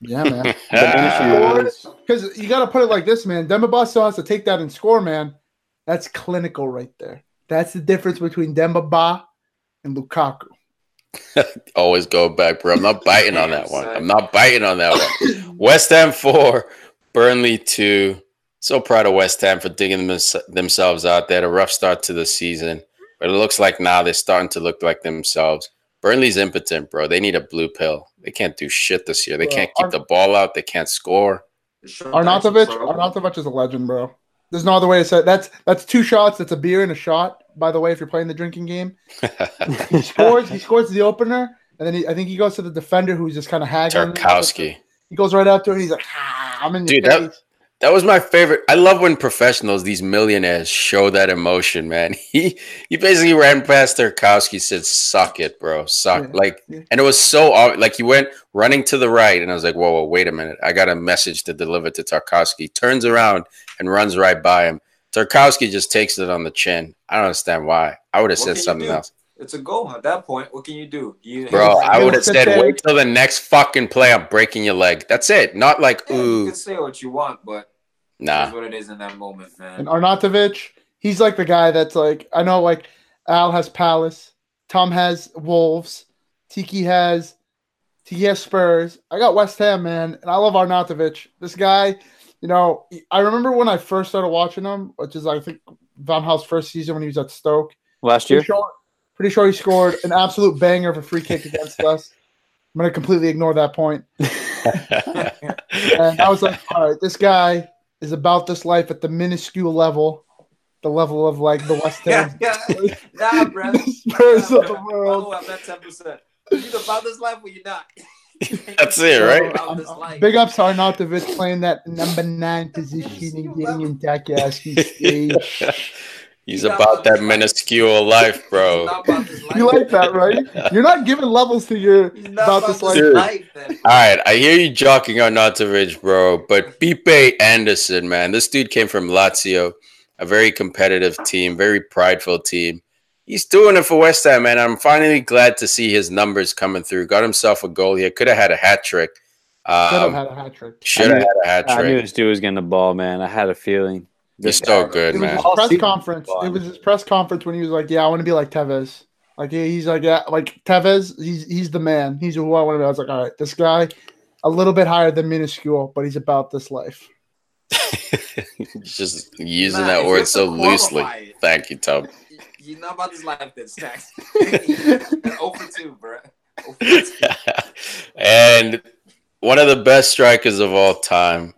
Yeah, man. The issue is- Because you got to put it like this, man. Demba Ba still has to take that and score, man. That's clinical right there. That's the difference between Demba Ba and Lukaku. Always go back, bro. I'm not biting on that one. I'm not biting on that one. West Ham four, Burnley two. So proud of West Ham for digging them, themselves out. They had a rough start to the season, but it looks like now they're starting to look like themselves. Burnley's impotent, bro. They need a blue pill. They can't do shit this year. They Bro, can't keep Ar- the ball out. They can't score. Arnautovic, Arnautovic is a legend, bro. There's no other way to say it. That's that's two shots. That's a beer and a shot. By the way, if you're playing the drinking game, he scores. he scores the opener, and then he, I think he goes to the defender who's just kind of haggling. Tarkowski. He goes right up to it. He's like, ah, I'm in your Dude, that- was my favorite. I love when professionals, these millionaires, show that emotion, man. He he basically ran past Tarkowski, said, "Suck it, bro, suck." Yeah, Like, yeah. and it was so obvious. Like he went running to the right, and I was like, "Whoa, whoa, wait a minute! I got a message to deliver to Tarkowski." Turns around and runs right by him. Tarkowski just takes it on the chin. I don't understand why. I would have said something else, It's a goal at that point. What can you do? You, bro. I would have said, there. "Wait till the next fucking play. I'm breaking your leg." That's it. Not like, Yeah, you can say what you want, but nah." that's what it is in that moment, man. And Arnautovic, he's like the guy that's like I know like Al has Palace, Tom has Wolves, Tiki has Tiki has Spurs. I got West Ham, man, and I love Arnautovic. This guy, you know, I remember when I first started watching him, which is I think Van Gaal's first season when he was at Stoke. Last year, Pretty sure, pretty sure he scored an absolute banger of a free kick against us. I'm gonna completely ignore that point. And I was like, all right, this guy is about this life at the minuscule level, the level of like the West yeah, Ham yeah, nah, bro. Spurs Nah, of the world. By the way, I'm at ten percent. You either about this life or you're not. That's it, right? About this life. Big ups to Arnautovic playing that number nine position and getting in Takayasu's stage. He's He's about about that this minuscule life, bro. He's not about this life. You like that, right? You're not giving levels to your about about this this life. Life. Then. All right, I hear you joking on Natovic, bro, but Pipe Anderson, man, this dude came from Lazio, a very competitive team, very prideful team. He's doing it for West Ham, man. I'm finally glad to see his numbers coming through. Got himself a goal here. Could have had a hat trick. Should have Um, had a hat trick. should have had a hat I knew trick. this dude was getting the ball, man. I had a feeling. He's so good, It was man. his press conference. It was his press conference when he was like, "Yeah, I want to be like Tevez." Like he's like, "Yeah, like Tevez. He's he's the man. He's who I want to be." I was like, "All right, this guy, a little bit higher than minuscule, but he's about this life." Just using Nah, that word so loosely. it, Thank you, Tom. You're not about this life then, Stacks. 0 for 2, bro. 0 2. and one of the best strikers of all time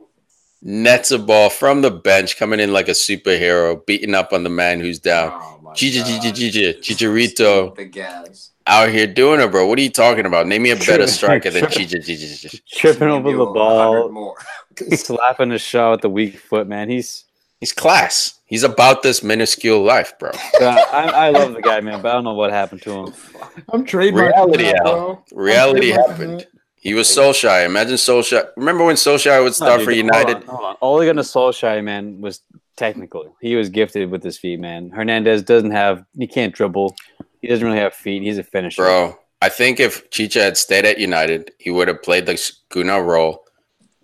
nets a ball from the bench, coming in like a superhero, beating up on the man who's down. Oh my Gigi, God. Gigi, Gigi, Chicharito. The gas. Out here doing it, bro. What are you talking about? Name me a better striker than tripping- Gigi, Gigi, Gigi. Tripping over the ball, slapping the shot with the weak foot, man. He's. He's class. He's about this minuscule life, bro. I, I love the guy, man, but I don't know what happened to him. I'm trademarking Reality, that, Al. bro. I'm Reality trademarking happened. That. He was Solskjaer. Imagine Solskjaer. Remember when Solskjaer would start No, for United? Hold on, hold on. Ole Gunnar Solskjaer, man, was technical. He was gifted with his feet, man. Hernandez doesn't have. He can't dribble. He doesn't really have feet. He's a finisher. Bro, I think if Chicha had stayed at United, he would have played the Gunnar role.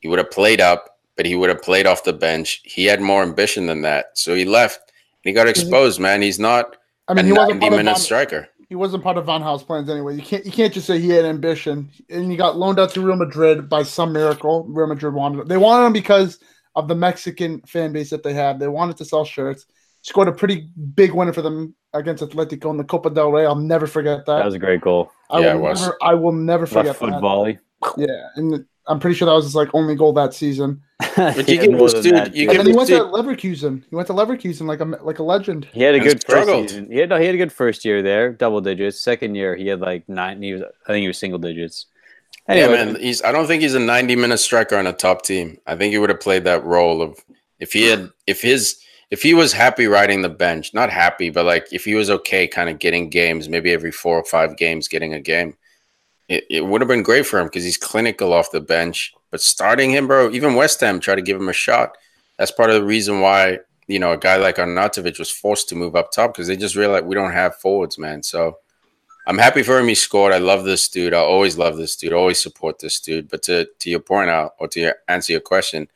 He would have played up, but he would have played off the bench. He had more ambition than that. So he left. And he got mhm. exposed, man. He's not I mean, a he wasn't 90 part minute Van, striker. He wasn't part of Van Gaal's plans anyway. You can't you can't just say he had ambition and he got loaned out to Real Madrid by some miracle. Real Madrid wanted him. They wanted him because of the Mexican fan base that they have. They wanted to sell shirts. Scored a pretty big winner for them against Atletico in the Copa del Rey. I'll never forget that. That was a great goal. I Yeah, will it was. never I will never Left forget foot that. volley. Yeah, and I'm pretty sure that was his like only goal that season. But He you had give more this than dude- that, you. And give then he this went to Leverkusen. He went to Leverkusen like a like a legend. He had a and good first struggled. season. He had no, he had a good first year there, double digits. Second year, he had like nine. He was, I think he was single digits. Anyway, yeah, man. He's. I don't think he's a 90 minute striker on a top team. I think he would have played that role of if he had if his if he was happy riding the bench, not happy, but like if he was okay, kind of getting games, maybe every four or five games, getting a game. It, it would have been great for him because he's clinical off the bench. But starting him, bro, even West Ham tried to give him a shot. That's part of the reason why you know a guy like Arnautovic was forced to move up top because they just realized we don't have forwards, man. So I'm happy for him. He scored. I love this dude. I always love this dude. Always support this dude. But to to your point out, or to your, answer your question,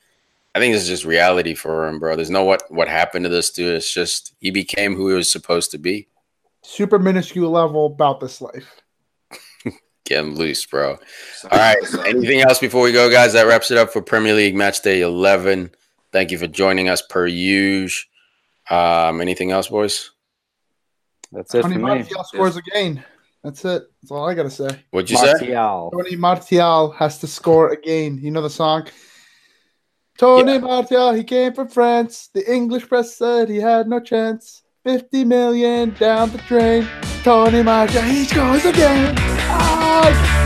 I think this is just reality for him, bro. There's no what what happened to this dude. It's just he became who he was supposed to be. Super minuscule level about this life. Get him loose, bro. So- All right. so- Anything else before we go, guys? That wraps it up for Premier League Match Day 11. Thank you for joining us per usual. Um, anything else, boys? that's it for Tony me. Martial scores again. That's it. That's all I gotta say. What'd you say? Martial. Tony Martial has to score again. You know the song? Tony Yeah. Martial, he came from France. The English press said he had no chance. 50 million down the drain. Tony Martial, he scores again. Ah!